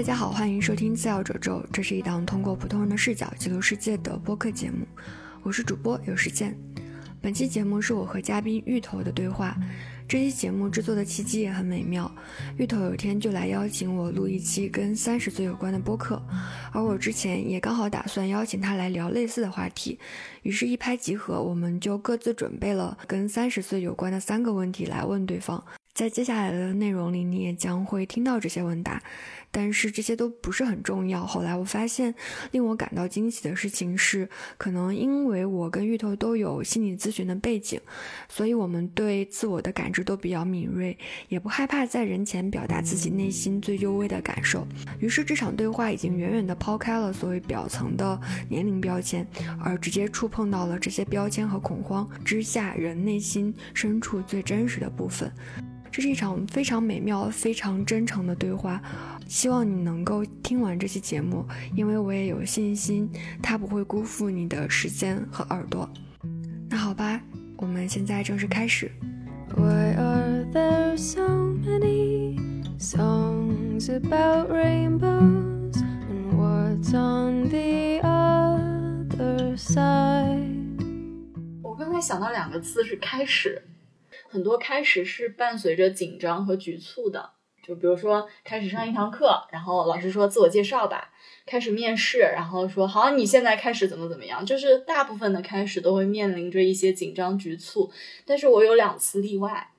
大家好，欢迎收听次要褶皱，这是一档通过普通人的视角记录世界的播客节目，我是主播有时间。本期节目是我和嘉宾芋头的对话。这期节目制作的契机也很美妙，芋头有天就来邀请我录一期跟三十岁有关的播客，而我之前也刚好打算邀请他来聊类似的话题，于是，一拍即合，我们就各自准备了跟三十岁有关的三个问题来问对方。在接下来的内容里，你也将会听到这些问答，但是这些都不是很重要。后来我发现，令我感到惊喜的事情是，可能因为我跟芋头都有心理咨询的背景，所以我们对自我的感知都比较敏锐，也不害怕在人前表达自己内心最幽微的感受。于是这场对话已经远远地抛开了所谓表层的年龄标签，而直接触碰到了这些标签和恐慌之下人内心深处最真实的部分。这是一场非常美妙、非常真诚的对话，希望你能够听完这期节目，因为我也有信心，它不会辜负你的时间和耳朵。那好吧，我们现在正式开始。Why are there so many songs about rainbows and what's on the other side？我刚才想到两个字是开始。很多开始是伴随着紧张和局促的，就比如说开始上一堂课，然后老师说自我介绍吧；开始面试，然后说好，你现在开始怎么怎么样。就是大部分的开始都会面临着一些紧张局促，但是我有两次例外，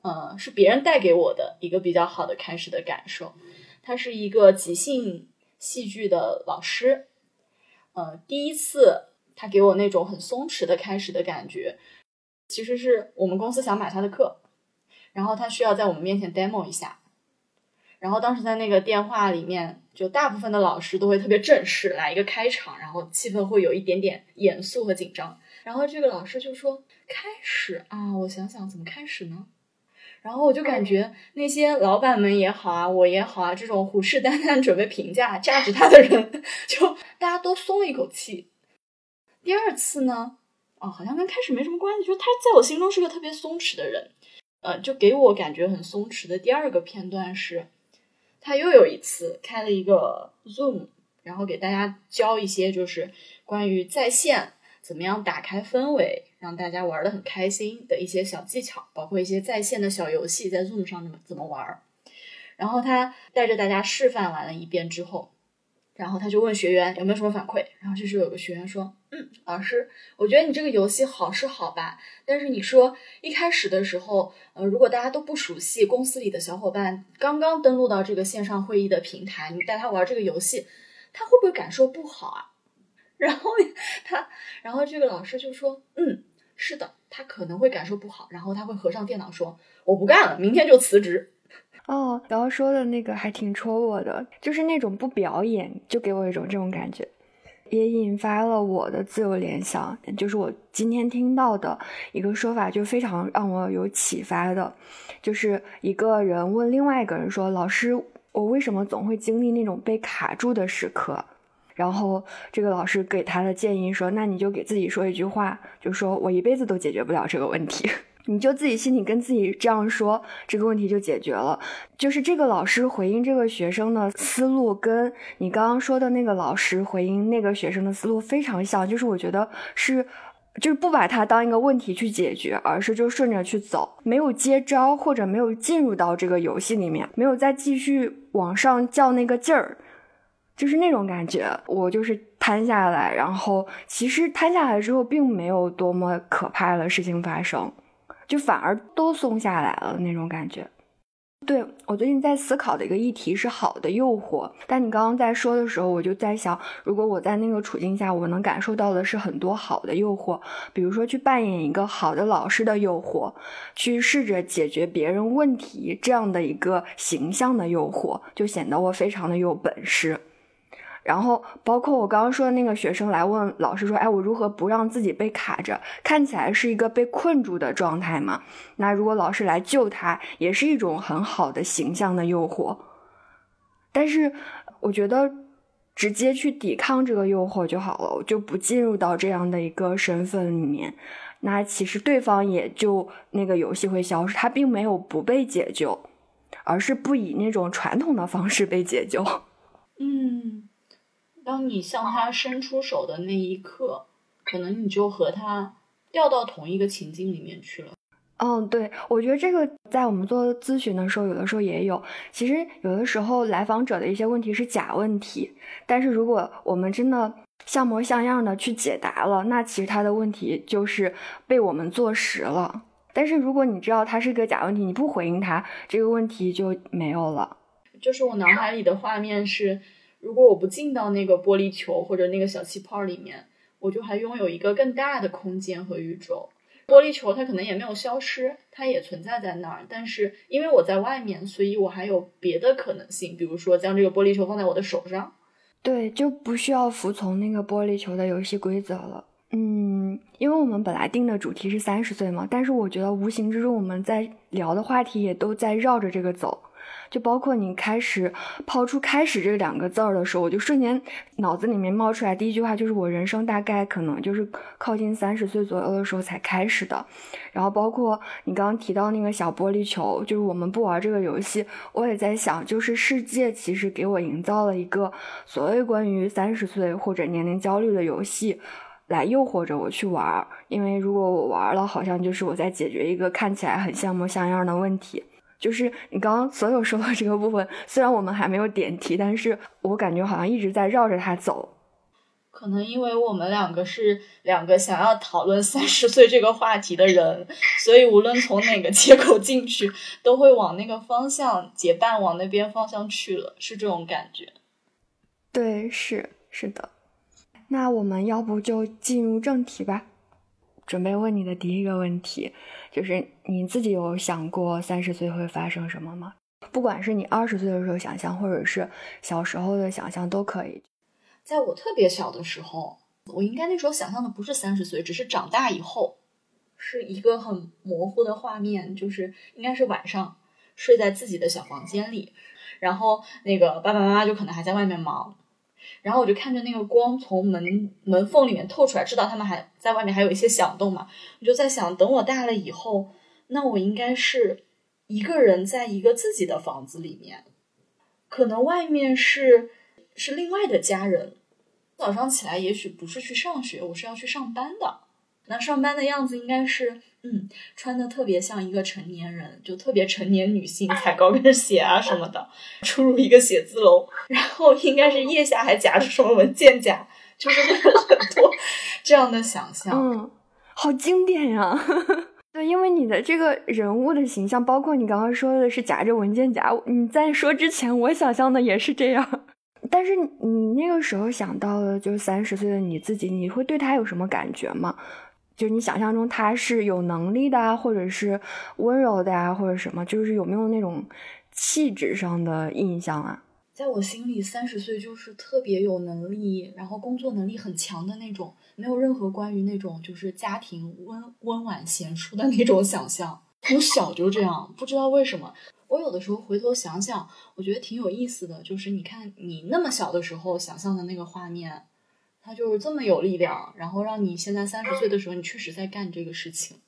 呃，是别人带给我的一个比较好的开始的感受。他是一个即兴戏剧的老师，呃，第一次他给我那种很松弛的开始的感觉。其实是我们公司想买他的课，然后他需要在我们面前 demo 一下，然后当时在那个电话里面，就大部分的老师都会特别正式来一个开场，然后气氛会有一点点严肃和紧张，然后这个老师就说开始啊，我想想怎么开始呢？然后我就感觉那些老板们也好啊，我也好啊，这种虎视眈眈准备评价、价值他的人，就大家都松了一口气。第二次呢？哦，好像跟开始没什么关系，就是他在我心中是个特别松弛的人，呃，就给我感觉很松弛的。第二个片段是，他又有一次开了一个 Zoom，然后给大家教一些就是关于在线怎么样打开氛围，让大家玩的很开心的一些小技巧，包括一些在线的小游戏，在 Zoom 上怎么怎么玩。然后他带着大家示范完了一遍之后。然后他就问学员有没有什么反馈，然后这时候有个学员说：“嗯，老师，我觉得你这个游戏好是好吧，但是你说一开始的时候，呃，如果大家都不熟悉，公司里的小伙伴刚刚登录到这个线上会议的平台，你带他玩这个游戏，他会不会感受不好啊？” 然后他，然后这个老师就说：“嗯，是的，他可能会感受不好，然后他会合上电脑说，我不干了，明天就辞职。”哦，然后说的那个还挺戳我的，就是那种不表演，就给我一种这种感觉，也引发了我的自由联想。就是我今天听到的一个说法，就非常让我有启发的，就是一个人问另外一个人说：“老师，我为什么总会经历那种被卡住的时刻？”然后这个老师给他的建议说：“那你就给自己说一句话，就说我一辈子都解决不了这个问题。”你就自己心里跟自己这样说，这个问题就解决了。就是这个老师回应这个学生的思路，跟你刚刚说的那个老师回应那个学生的思路非常像。就是我觉得是，就是不把它当一个问题去解决，而是就顺着去走，没有接招或者没有进入到这个游戏里面，没有再继续往上较那个劲儿，就是那种感觉。我就是瘫下来，然后其实瘫下来之后，并没有多么可怕的事情发生。就反而都松下来了那种感觉。对我最近在思考的一个议题是好的诱惑，但你刚刚在说的时候，我就在想，如果我在那个处境下，我能感受到的是很多好的诱惑，比如说去扮演一个好的老师的诱惑，去试着解决别人问题这样的一个形象的诱惑，就显得我非常的有本事。然后，包括我刚刚说的那个学生来问老师说：“哎，我如何不让自己被卡着？看起来是一个被困住的状态嘛？那如果老师来救他，也是一种很好的形象的诱惑。但是，我觉得直接去抵抗这个诱惑就好了，我就不进入到这样的一个身份里面。那其实对方也就那个游戏会消失，他并没有不被解救，而是不以那种传统的方式被解救。”嗯，当你向他伸出手的那一刻，可能你就和他掉到同一个情境里面去了。嗯，对，我觉得这个在我们做咨询的时候，有的时候也有。其实有的时候来访者的一些问题是假问题，但是如果我们真的像模像样的去解答了，那其实他的问题就是被我们坐实了。但是如果你知道他是个假问题，你不回应他，这个问题就没有了。就是我脑海里的画面是，如果我不进到那个玻璃球或者那个小气泡里面，我就还拥有一个更大的空间和宇宙。玻璃球它可能也没有消失，它也存在在那儿。但是因为我在外面，所以我还有别的可能性，比如说将这个玻璃球放在我的手上。对，就不需要服从那个玻璃球的游戏规则了。嗯，因为我们本来定的主题是三十岁嘛，但是我觉得无形之中我们在聊的话题也都在绕着这个走。就包括你开始抛出“开始”这两个字儿的时候，我就瞬间脑子里面冒出来第一句话就是我人生大概可能就是靠近三十岁左右的时候才开始的。然后包括你刚刚提到那个小玻璃球，就是我们不玩这个游戏，我也在想，就是世界其实给我营造了一个所谓关于三十岁或者年龄焦虑的游戏，来诱惑着我去玩。因为如果我玩了，好像就是我在解决一个看起来很像模像样的问题。就是你刚刚所有说到这个部分，虽然我们还没有点题，但是我感觉好像一直在绕着它走。可能因为我们两个是两个想要讨论三十岁这个话题的人，所以无论从哪个切口进去，都会往那个方向结伴往那边方向去了，是这种感觉。对，是是的。那我们要不就进入正题吧？准备问你的第一个问题。就是你自己有想过三十岁会发生什么吗？不管是你二十岁的时候想象，或者是小时候的想象都可以。在我特别小的时候，我应该那时候想象的不是三十岁，只是长大以后，是一个很模糊的画面，就是应该是晚上睡在自己的小房间里，然后那个爸爸妈妈就可能还在外面忙。然后我就看着那个光从门门缝里面透出来，知道他们还在外面，还有一些响动嘛。我就在想，等我大了以后，那我应该是一个人在一个自己的房子里面，可能外面是是另外的家人。早上起来，也许不是去上学，我是要去上班的。那上班的样子应该是。嗯，穿的特别像一个成年人，就特别成年女性，踩高跟鞋啊什么的，出入一个写字楼，然后应该是腋下还夹着什么文件夹，就是很多这样的想象。嗯，好经典呀！对，因为你的这个人物的形象，包括你刚刚说的是夹着文件夹，你在说之前，我想象的也是这样。但是你那个时候想到的，就是三十岁的你自己，你会对他有什么感觉吗？就是你想象中他是有能力的啊，或者是温柔的啊，或者什么，就是有没有那种气质上的印象啊？在我心里，三十岁就是特别有能力，然后工作能力很强的那种，没有任何关于那种就是家庭温温婉贤淑的那种想象。从小就这样，不知道为什么。我有的时候回头想想，我觉得挺有意思的，就是你看你那么小的时候想象的那个画面。他就是这么有力量，然后让你现在三十岁的时候，你确实在干这个事情。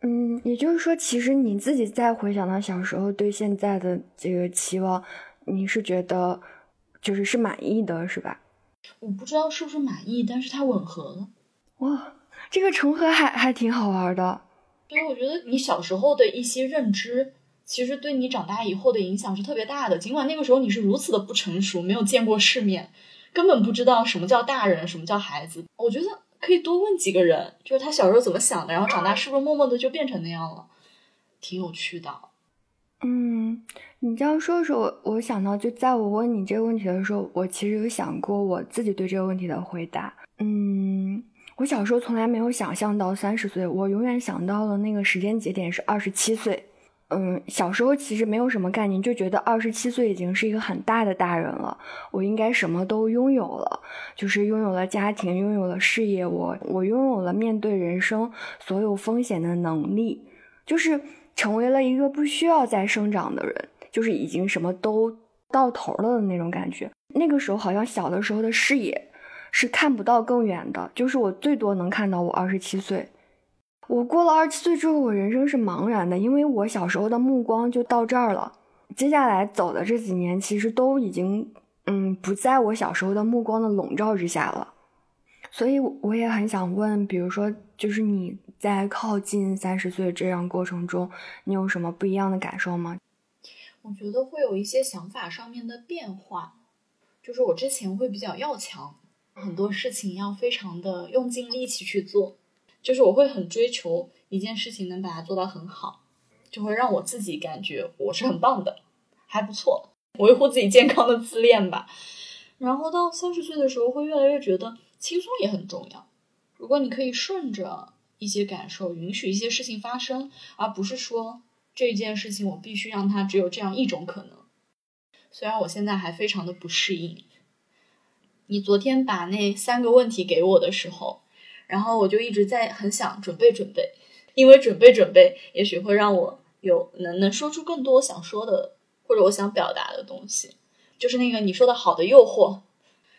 嗯，也就是说，其实你自己再回想到小时候对现在的这个期望，你是觉得就是是满意的，是吧？我不知道是不是满意，但是它吻合了。哇，这个重合还还挺好玩的。因为我觉得你小时候的一些认知，其实对你长大以后的影响是特别大的。尽管那个时候你是如此的不成熟，没有见过世面。根本不知道什么叫大人，什么叫孩子。我觉得可以多问几个人，就是他小时候怎么想的，然后长大是不是默默的就变成那样了，挺有趣的。嗯，你这样说的时候，我想到，就在我问你这个问题的时候，我其实有想过我自己对这个问题的回答。嗯，我小时候从来没有想象到三十岁，我永远想到了那个时间节点是二十七岁。嗯，小时候其实没有什么概念，就觉得二十七岁已经是一个很大的大人了，我应该什么都拥有了，就是拥有了家庭，拥有了事业，我我拥有了面对人生所有风险的能力，就是成为了一个不需要再生长的人，就是已经什么都到头了的那种感觉。那个时候好像小的时候的视野是看不到更远的，就是我最多能看到我二十七岁。我过了二十七岁之后，我人生是茫然的，因为我小时候的目光就到这儿了。接下来走的这几年，其实都已经嗯，不在我小时候的目光的笼罩之下了。所以我也很想问，比如说，就是你在靠近三十岁这样过程中，你有什么不一样的感受吗？我觉得会有一些想法上面的变化，就是我之前会比较要强，很多事情要非常的用尽力气去做，就是我会很追求一件事情能把它做到很好，就会让我自己感觉我是很棒的，还不错，维护自己健康的自恋吧。然后到三十岁的时候，会越来越觉得。轻松也很重要。如果你可以顺着一些感受，允许一些事情发生，而不是说这件事情我必须让它只有这样一种可能。虽然我现在还非常的不适应。你昨天把那三个问题给我的时候，然后我就一直在很想准备准备，因为准备准备，也许会让我有能能说出更多想说的或者我想表达的东西。就是那个你说的好的诱惑，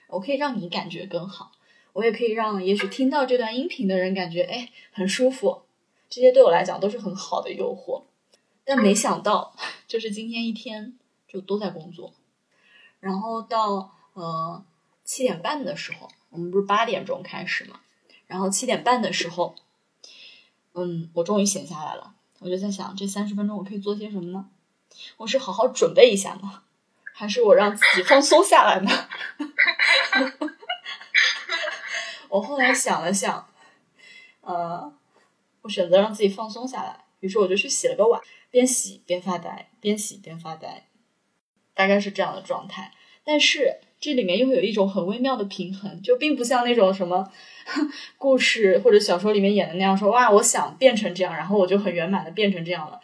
我可以让你感觉更好。我也可以让也许听到这段音频的人感觉哎很舒服，这些对我来讲都是很好的诱惑。但没想到，就是今天一天就都在工作，然后到呃七点半的时候，我们不是八点钟开始嘛，然后七点半的时候，嗯，我终于闲下来了。我就在想，这三十分钟我可以做些什么呢？我是好好准备一下呢，还是我让自己放松下来呢？我后来想了想，呃，我选择让自己放松下来，于是我就去洗了个碗，边洗边发呆，边洗边发呆，大概是这样的状态。但是这里面又会有一种很微妙的平衡，就并不像那种什么故事或者小说里面演的那样，说哇，我想变成这样，然后我就很圆满的变成这样了。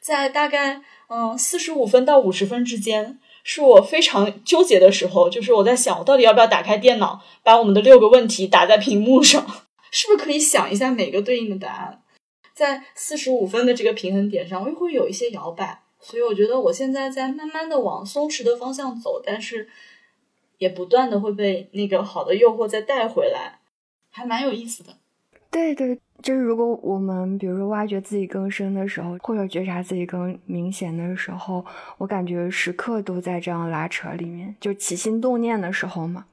在大概嗯四十五分到五十分之间。是我非常纠结的时候，就是我在想，我到底要不要打开电脑，把我们的六个问题打在屏幕上，是不是可以想一下每个对应的答案？在四十五分的这个平衡点上，我又会有一些摇摆，所以我觉得我现在在慢慢的往松弛的方向走，但是也不断的会被那个好的诱惑再带回来，还蛮有意思的。对对。就是如果我们比如说挖掘自己更深的时候，或者觉察自己更明显的时候，我感觉时刻都在这样拉扯里面，就起心动念的时候嘛。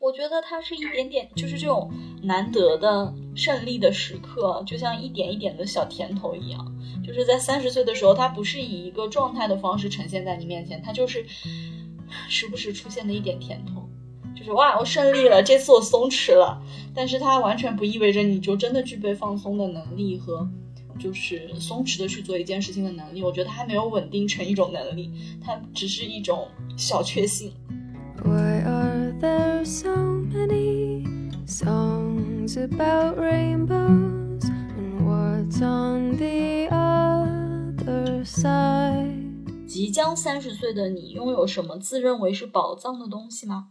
我觉得它是一点点，就是这种难得的胜利的时刻，就像一点一点的小甜头一样。就是在三十岁的时候，它不是以一个状态的方式呈现在你面前，它就是时不时出现的一点甜头。就是哇，我胜利了，这次我松弛了，但是它完全不意味着你就真的具备放松的能力和就是松弛的去做一件事情的能力。我觉得它还没有稳定成一种能力，它只是一种小确幸。Why are there so many songs about rainbows and what's on the other side？即将三十岁的你，拥有什么自认为是宝藏的东西吗？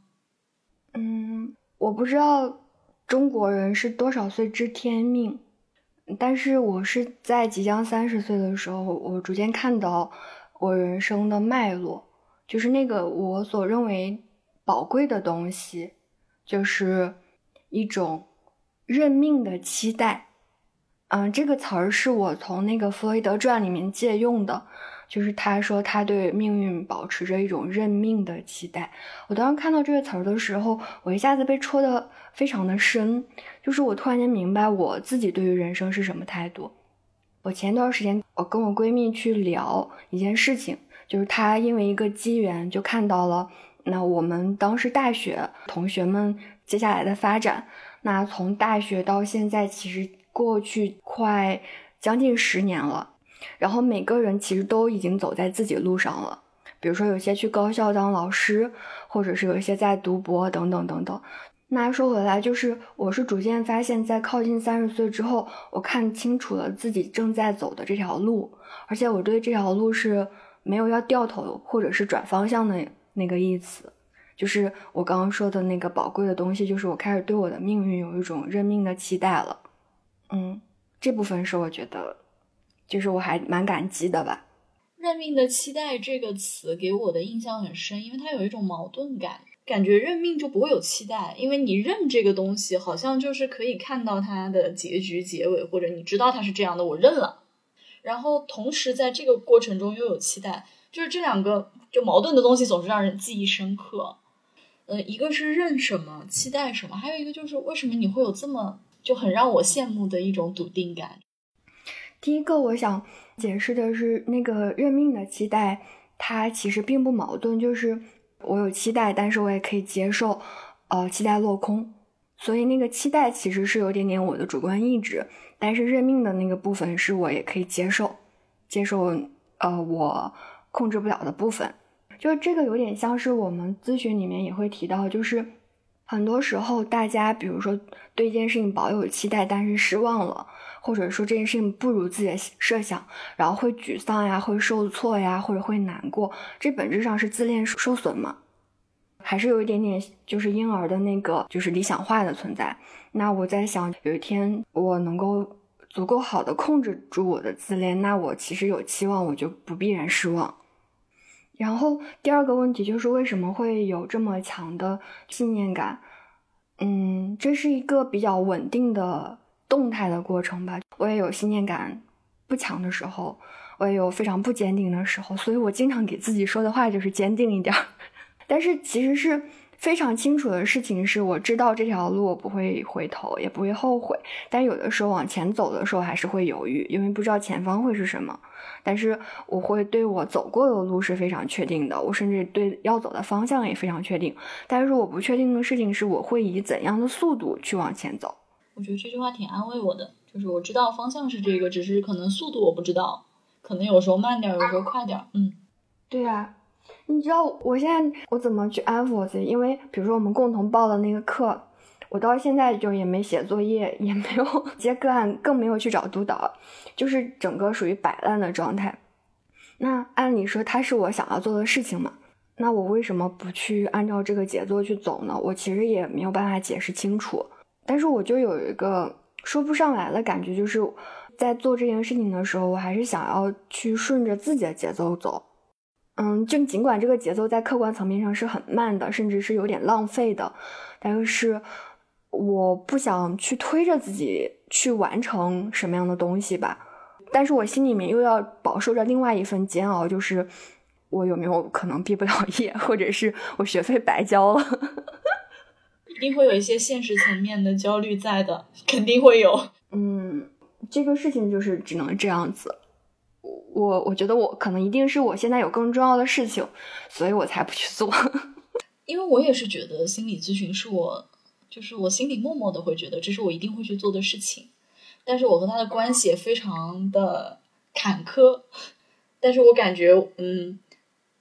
嗯，我不知道中国人是多少岁知天命，但是我是在即将三十岁的时候，我逐渐看到我人生的脉络，就是那个我所认为宝贵的东西，就是一种认命的期待。嗯，这个词儿是我从那个弗洛伊德传里面借用的。就是他说他对命运保持着一种认命的期待。我当时看到这个词儿的时候，我一下子被戳的非常的深。就是我突然间明白我自己对于人生是什么态度。我前段时间我跟我闺蜜去聊一件事情，就是她因为一个机缘就看到了那我们当时大学同学们接下来的发展。那从大学到现在，其实过去快将近十年了。然后每个人其实都已经走在自己路上了，比如说有些去高校当老师，或者是有一些在读博等等等等。那说回来，就是我是逐渐发现，在靠近三十岁之后，我看清楚了自己正在走的这条路，而且我对这条路是没有要掉头或者是转方向的那个意思。就是我刚刚说的那个宝贵的东西，就是我开始对我的命运有一种认命的期待了。嗯，这部分是我觉得。就是我还蛮感激的吧。认命的期待这个词给我的印象很深，因为它有一种矛盾感，感觉认命就不会有期待，因为你认这个东西，好像就是可以看到它的结局、结尾，或者你知道它是这样的，我认了。然后同时在这个过程中又有期待，就是这两个就矛盾的东西总是让人记忆深刻。呃，一个是认什么，期待什么，还有一个就是为什么你会有这么就很让我羡慕的一种笃定感。第一个我想解释的是，那个认命的期待，它其实并不矛盾，就是我有期待，但是我也可以接受，呃，期待落空。所以那个期待其实是有点点我的主观意志，但是认命的那个部分是我也可以接受，接受呃我控制不了的部分。就这个有点像是我们咨询里面也会提到，就是很多时候大家比如说对一件事情保有期待，但是失望了，或者说这件事情不如自己的设想，然后会沮丧呀，会受挫呀，或者会难过，这本质上是自恋受损嘛。还是有一点点，就是婴儿的那个，就是理想化的存在。那我在想，有一天我能够足够好的控制住我的自恋，那我其实有期望，我就不必然失望。然后第二个问题就是为什么会有这么强的信念感？嗯，这是一个比较稳定的动态的过程吧。我也有信念感不强的时候，我也有非常不坚定的时候，所以我经常给自己说的话就是坚定一点儿。但是其实是非常清楚的事情，是我知道这条路我不会回头，也不会后悔。但有的时候往前走的时候还是会犹豫，因为不知道前方会是什么。但是我会对我走过的路是非常确定的，我甚至对要走的方向也非常确定。但是我不确定的事情是，我会以怎样的速度去往前走。我觉得这句话挺安慰我的，就是我知道方向是这个，只是可能速度我不知道，可能有时候慢点，有时候快点。嗯，对啊。你知道我现在我怎么去安抚我自己？因为比如说我们共同报的那个课，我到现在就也没写作业，也没有接个案，更没有去找督导，就是整个属于摆烂的状态。那按理说它是我想要做的事情嘛？那我为什么不去按照这个节奏去走呢？我其实也没有办法解释清楚，但是我就有一个说不上来的感觉，就是在做这件事情的时候，我还是想要去顺着自己的节奏走。嗯，就尽管这个节奏在客观层面上是很慢的，甚至是有点浪费的，但是我不想去推着自己去完成什么样的东西吧。但是我心里面又要饱受着另外一份煎熬，就是我有没有可能毕不了业，或者是我学费白交了。一定会有一些现实层面的焦虑在的，肯定会有。嗯，这个事情就是只能这样子。我我觉得我可能一定是我现在有更重要的事情，所以我才不去做。因为我也是觉得心理咨询是我，就是我心里默默的会觉得这是我一定会去做的事情。但是我和他的关系也非常的坎坷。但是我感觉，嗯，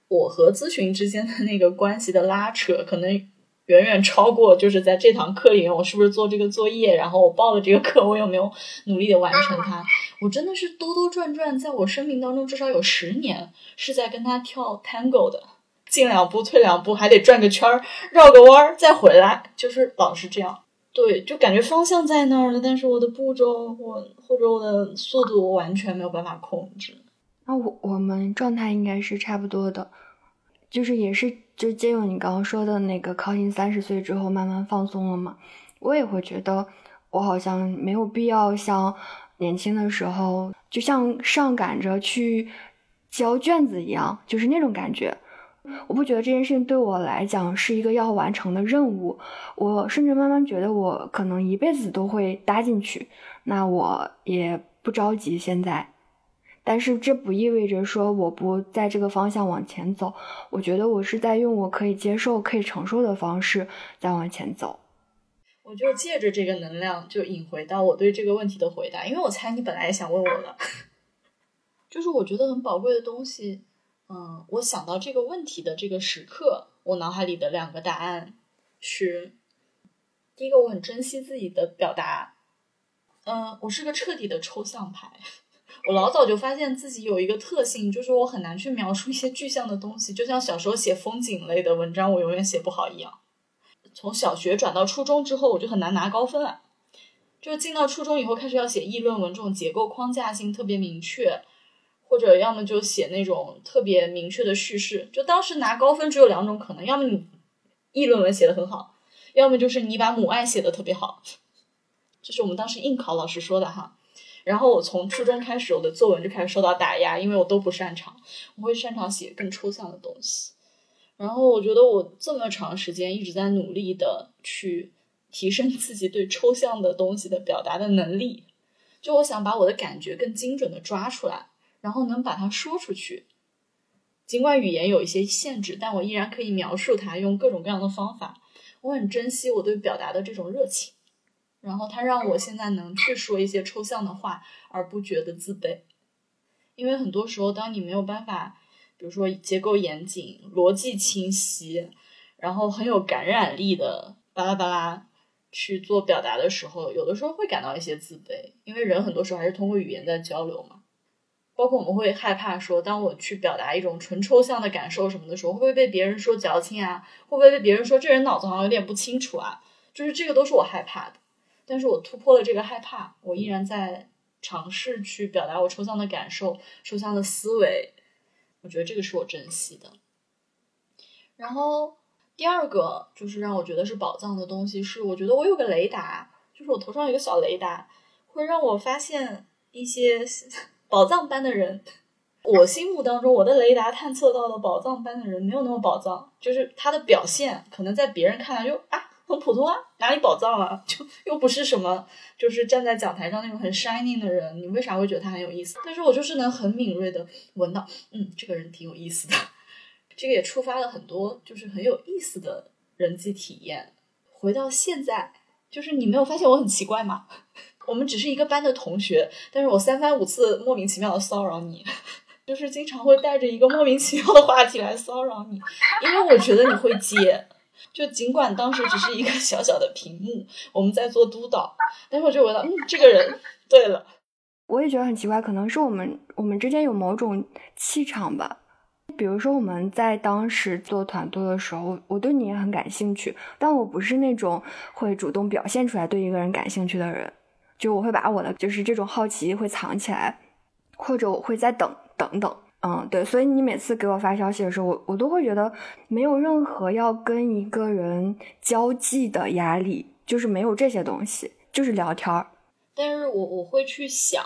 我和咨询之间的那个关系的拉扯，可能。远远超过，就是在这堂课里面，我是不是做这个作业？然后我报了这个课，我有没有努力的完成它？我真的是兜兜转转，在我生命当中至少有十年是在跟他跳 tango 的，进两步退两步，还得转个圈儿，绕个弯儿再回来，就是老是这样。对，就感觉方向在那儿了，但是我的步骤，我或者我的速度，我完全没有办法控制。那我我们状态应该是差不多的，就是也是。就借用你刚刚说的那个，靠近三十岁之后慢慢放松了嘛，我也会觉得我好像没有必要像年轻的时候，就像上赶着去交卷子一样，就是那种感觉。我不觉得这件事情对我来讲是一个要完成的任务，我甚至慢慢觉得我可能一辈子都会搭进去，那我也不着急现在。但是这不意味着说我不在这个方向往前走，我觉得我是在用我可以接受、可以承受的方式在往前走。我就借着这个能量，就引回到我对这个问题的回答，因为我猜你本来也想问我的，就是我觉得很宝贵的东西。嗯，我想到这个问题的这个时刻，我脑海里的两个答案是：第一个，我很珍惜自己的表达。嗯，我是个彻底的抽象派。我老早就发现自己有一个特性，就是我很难去描述一些具象的东西，就像小时候写风景类的文章，我永远写不好一样。从小学转到初中之后，我就很难拿高分了。就是进到初中以后，开始要写议论文，这种结构框架性特别明确，或者要么就写那种特别明确的叙事。就当时拿高分只有两种可能，要么你议论文写的很好，要么就是你把母爱写的特别好。这是我们当时应考老师说的哈。然后我从初中开始，我的作文就开始受到打压，因为我都不擅长，我会擅长写更抽象的东西。然后我觉得我这么长时间一直在努力的去提升自己对抽象的东西的表达的能力，就我想把我的感觉更精准的抓出来，然后能把它说出去。尽管语言有一些限制，但我依然可以描述它，用各种各样的方法。我很珍惜我对表达的这种热情，然后它让我现在能去说一些抽象的话，而不觉得自卑。因为很多时候，当你没有办法。比如说结构严谨、逻辑清晰，然后很有感染力的巴拉巴拉去做表达的时候，有的时候会感到一些自卑，因为人很多时候还是通过语言在交流嘛。包括我们会害怕说，当我去表达一种纯抽象的感受什么的时候，会不会被别人说矫情啊？会不会被别人说这人脑子好像有点不清楚啊？就是这个都是我害怕的。但是我突破了这个害怕，我依然在尝试去表达我抽象的感受、抽象的思维。我觉得这个是我珍惜的。然后第二个就是让我觉得是宝藏的东西，是我觉得我有个雷达，就是我头上有个小雷达，会让我发现一些宝藏般的人。我心目当中，我的雷达探测到的宝藏般的人没有那么宝藏，就是他的表现可能在别人看来就啊。很普通啊，哪里宝藏了？就又不是什么，就是站在讲台上那种很 shining 的人，你为啥会觉得他很有意思？但是我就是能很敏锐的闻到，嗯，这个人挺有意思的。这个也触发了很多就是很有意思的人际体验。回到现在，就是你没有发现我很奇怪吗？我们只是一个班的同学，但是我三番五次莫名其妙的骚扰你，就是经常会带着一个莫名其妙的话题来骚扰你，因为我觉得你会接。就尽管当时只是一个小小的屏幕，我们在做督导，但是我就闻到，嗯，这个人对了。我也觉得很奇怪，可能是我们我们之间有某种气场吧。比如说我们在当时做团队的时候，我对你也很感兴趣，但我不是那种会主动表现出来对一个人感兴趣的人，就我会把我的就是这种好奇会藏起来，或者我会再等等等。嗯，对，所以你每次给我发消息的时候，我我都会觉得没有任何要跟一个人交际的压力，就是没有这些东西，就是聊天儿。但是我我会去想，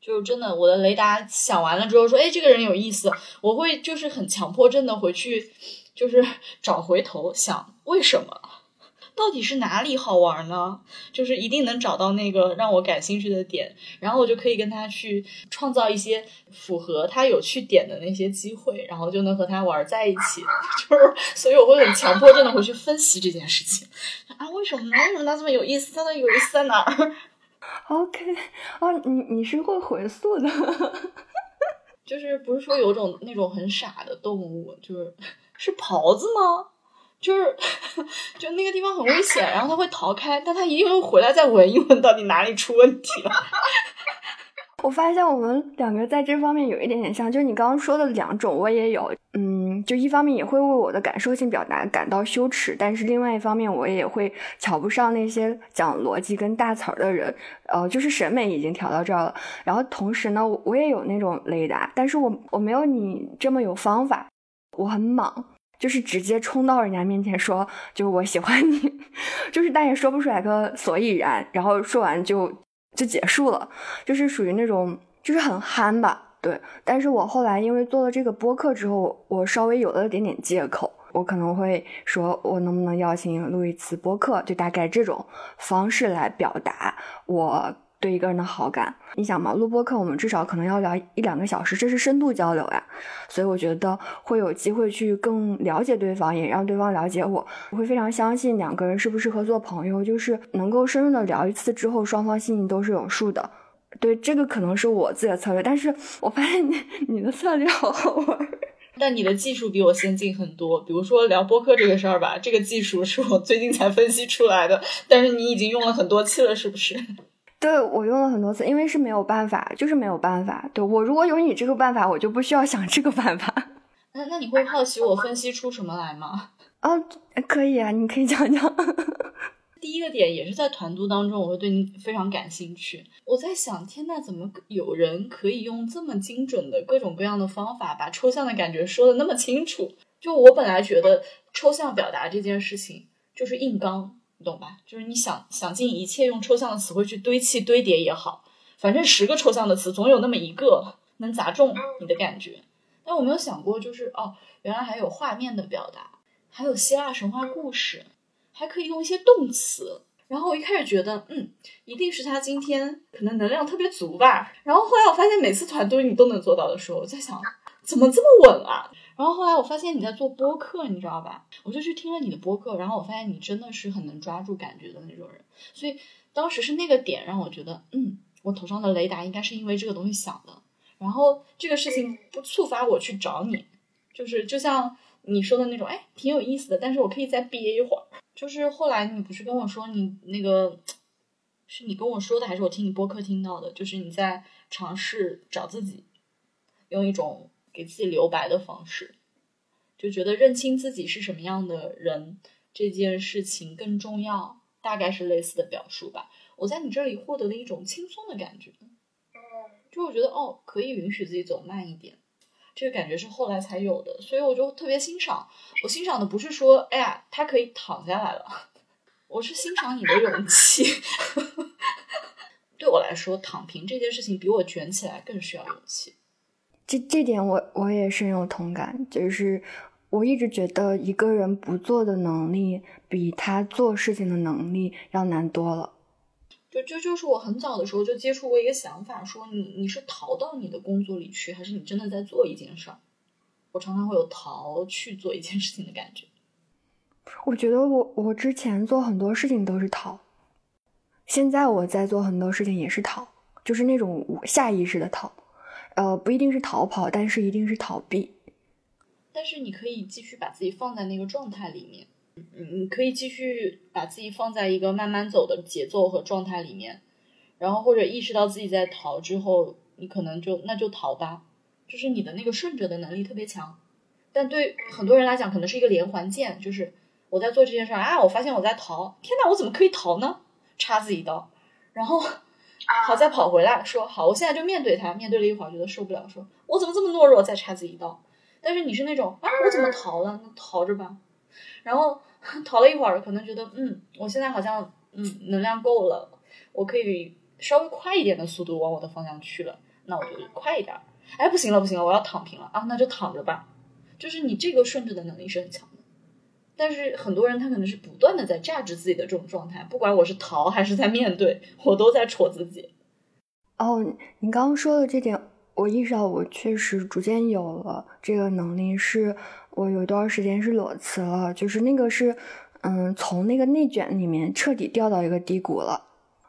就是真的，我的雷达想完了之后说，哎，这个人有意思，我会就是很强迫症的回去，就是找回头想为什么。到底是哪里好玩呢？就是一定能找到那个让我感兴趣的点，然后我就可以跟他去创造一些符合他有趣点的那些机会，然后就能和他玩在一起。就是，所以我会很强迫症的回去分析这件事情 啊，为什么呢？为什么他这么有意思？他的有意思在哪儿？OK，啊，你你是会回溯的，就是不是说有种那种很傻的动物，就是是狍子吗？就是，就那个地方很危险，然后他会 逃开，但他一定会回来再闻一闻，到底哪里出问题了。我发现我们两个在这方面有一点点像，就是你刚刚说的两种，我也有。嗯，就一方面也会为我的感受性表达感到羞耻，但是另外一方面我也会瞧不上那些讲逻辑跟大词儿的人。呃，就是审美已经调到这儿了。然后同时呢，我也有那种雷达，但是我我没有你这么有方法，我很莽。就是直接冲到人家面前说，就是我喜欢你，就是但也说不出来个所以然，然后说完就就结束了，就是属于那种就是很憨吧，对。但是我后来因为做了这个播客之后，我稍微有了点点借口，我可能会说我能不能邀请录一次播客，就大概这种方式来表达我。对一个人的好感，你想嘛？录播课我们至少可能要聊一两个小时，这是深度交流呀。所以我觉得会有机会去更了解对方，也让对方了解我。我会非常相信两个人适不适合做朋友，就是能够深入的聊一次之后，双方心里都是有数的。对，这个可能是我自己的策略，但是 我发现你你的策略好好玩。但你的技术比我先进很多。比如说聊播客这个事儿吧，这个技术是我最近才分析出来的，但是你已经用了很多期了，是不是？对我用了很多次，因为是没有办法，就是没有办法。对我如果有你这个办法，我就不需要想这个办法。那那你会好奇我分析出什么来吗？哦，可以啊，你可以讲讲。第一个点也是在团读当中，我会对你非常感兴趣。我在想，天呐，怎么有人可以用这么精准的各种各样的方法，把抽象的感觉说的那么清楚？就我本来觉得抽象表达这件事情就是硬刚。你懂吧？就是你想想尽一切用抽象的词汇去堆砌堆叠也好，反正十个抽象的词总有那么一个能砸中你的感觉。但我没有想过，就是哦，原来还有画面的表达，还有希腊神话故事，还可以用一些动词。然后我一开始觉得，嗯，一定是他今天可能能量特别足吧。然后后来我发现，每次团队你都能做到的时候，我在想，怎么这么稳啊？然后后来我发现你在做播客，你知道吧？我就去听了你的播客，然后我发现你真的是很能抓住感觉的那种人。所以当时是那个点让我觉得，嗯，我头上的雷达应该是因为这个东西响的。然后这个事情不触发我去找你，就是就像你说的那种，哎，挺有意思的，但是我可以再憋一会儿。就是后来你不是跟我说你那个，是你跟我说的，还是我听你播客听到的？就是你在尝试找自己，用一种给自己留白的方式，就觉得认清自己是什么样的人这件事情更重要，大概是类似的表述吧。我在你这里获得了一种轻松的感觉。就我觉得哦，可以允许自己走慢一点，这个感觉是后来才有的，所以我就特别欣赏。我欣赏的不是说，哎呀，他可以躺下来了，我是欣赏你的勇气。对我来说，躺平这件事情比我卷起来更需要勇气。这这点我我也深有同感，就是我一直觉得一个人不做的能力，比他做事情的能力要难多了。就就就是我很早的时候就接触过一个想法，说你你是逃到你的工作里去，还是你真的在做一件事儿？我常常会有逃去做一件事情的感觉。我觉得我我之前做很多事情都是逃，现在我在做很多事情也是逃，就是那种下意识的逃，呃，不一定是逃跑，但是一定是逃避。但是你可以继续把自己放在那个状态里面。你可以继续把自己放在一个慢慢走的节奏和状态里面，然后或者意识到自己在逃之后，你可能就那就逃吧，就是你的那个顺着的能力特别强。但对很多人来讲，可能是一个连环键，就是我在做这件事啊，我发现我在逃，天哪，我怎么可以逃呢？插自己一刀，然后好再跑回来，说好，我现在就面对他，面对了一会儿，觉得受不了，说我怎么这么懦弱，再插自己一刀。但是你是那种啊，我怎么逃了？那逃着吧。然后 逃了一会儿，可能觉得嗯，我现在好像嗯能量够了，我可以稍微快一点的速度往我的方向去了，那我就快一点。哎，不行了，不行了，我要躺平了啊，那就躺着吧。就是你这个顺着的能力是很强的，但是很多人他可能是不断的在榨制自己的这种状态，不管我是逃还是在面对，我都在戳自己。哦，你刚刚说的这点，我意识到我确实逐渐有了这个能力是。我有一段时间是裸辞了，就是那个是，嗯，从那个内卷里面彻底掉到一个低谷了。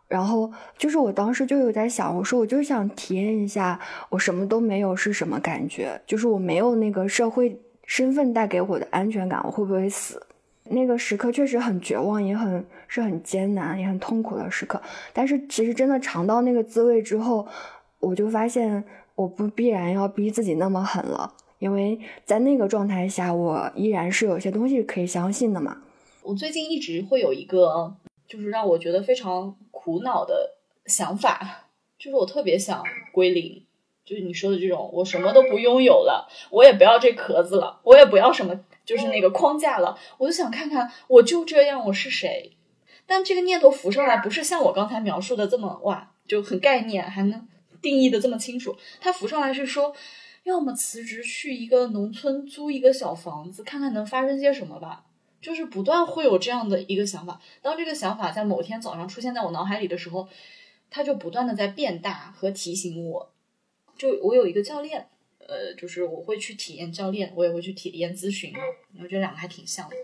然后就是我当时就有在想，我说我就想体验一下我什么都没有是什么感觉，就是我没有那个社会身份带给我的安全感，我会不会死？那个时刻确实很绝望，也很是很艰难，也很痛苦的时刻。但是其实真的尝到那个滋味之后，我就发现我不必然要逼自己那么狠了。因为在那个状态下，我依然是有些东西可以相信的嘛。我最近一直会有一个，就是让我觉得非常苦恼的想法，就是我特别想归零，就是你说的这种，我什么都不拥有了，我也不要这壳子了，我也不要什么，就是那个框架了，我就想看看，我就这样，我是谁？但这个念头浮上来，不是像我刚才描述的这么哇，就很概念，还能定义的这么清楚。它浮上来是说。要么辞职去一个农村租一个小房子，看看能发生些什么吧。就是不断会有这样的一个想法。当这个想法在某天早上出现在我脑海里的时候，它就不断的在变大和提醒我。就我有一个教练，呃，就是我会去体验教练，我也会去体验咨询。我觉得两个还挺像的。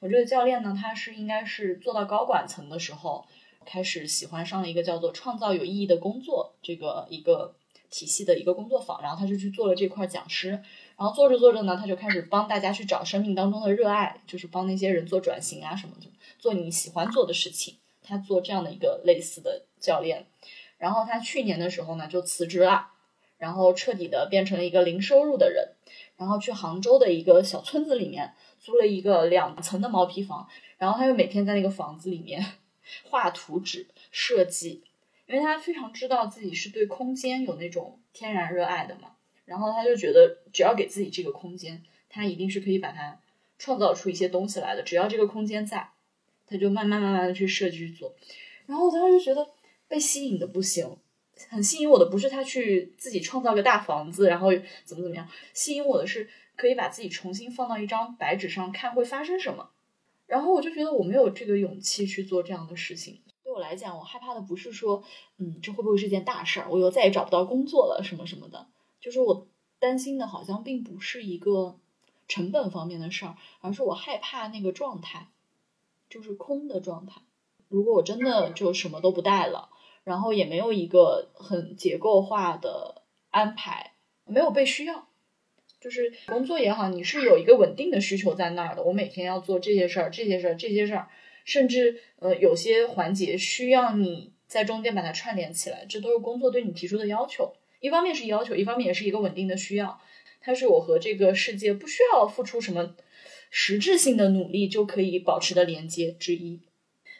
我这个教练呢，他是应该是做到高管层的时候，开始喜欢上了一个叫做创造有意义的工作这个一个。体系的一个工作坊，然后他就去做了这块讲师，然后做着做着呢，他就开始帮大家去找生命当中的热爱，就是帮那些人做转型啊什么的，做你喜欢做的事情。他做这样的一个类似的教练，然后他去年的时候呢就辞职了，然后彻底的变成了一个零收入的人，然后去杭州的一个小村子里面租了一个两层的毛坯房，然后他就每天在那个房子里面画图纸设计。因为他非常知道自己是对空间有那种天然热爱的嘛，然后他就觉得只要给自己这个空间，他一定是可以把它创造出一些东西来的。只要这个空间在，他就慢慢慢慢的去设计去做。然后我当时就觉得被吸引的不行，很吸引我的不是他去自己创造个大房子，然后怎么怎么样，吸引我的是可以把自己重新放到一张白纸上看会发生什么。然后我就觉得我没有这个勇气去做这样的事情。对我来讲，我害怕的不是说，嗯，这会不会是件大事儿，我又再也找不到工作了什么什么的。就是我担心的，好像并不是一个成本方面的事儿，而是我害怕那个状态，就是空的状态。如果我真的就什么都不带了，然后也没有一个很结构化的安排，没有被需要。就是工作也好，你是有一个稳定的需求在那儿的。我每天要做这些事儿，这些事儿，这些事儿，甚至呃有些环节需要你在中间把它串联起来，这都是工作对你提出的要求。一方面是要求，一方面也是一个稳定的需要。它是我和这个世界不需要付出什么实质性的努力就可以保持的连接之一。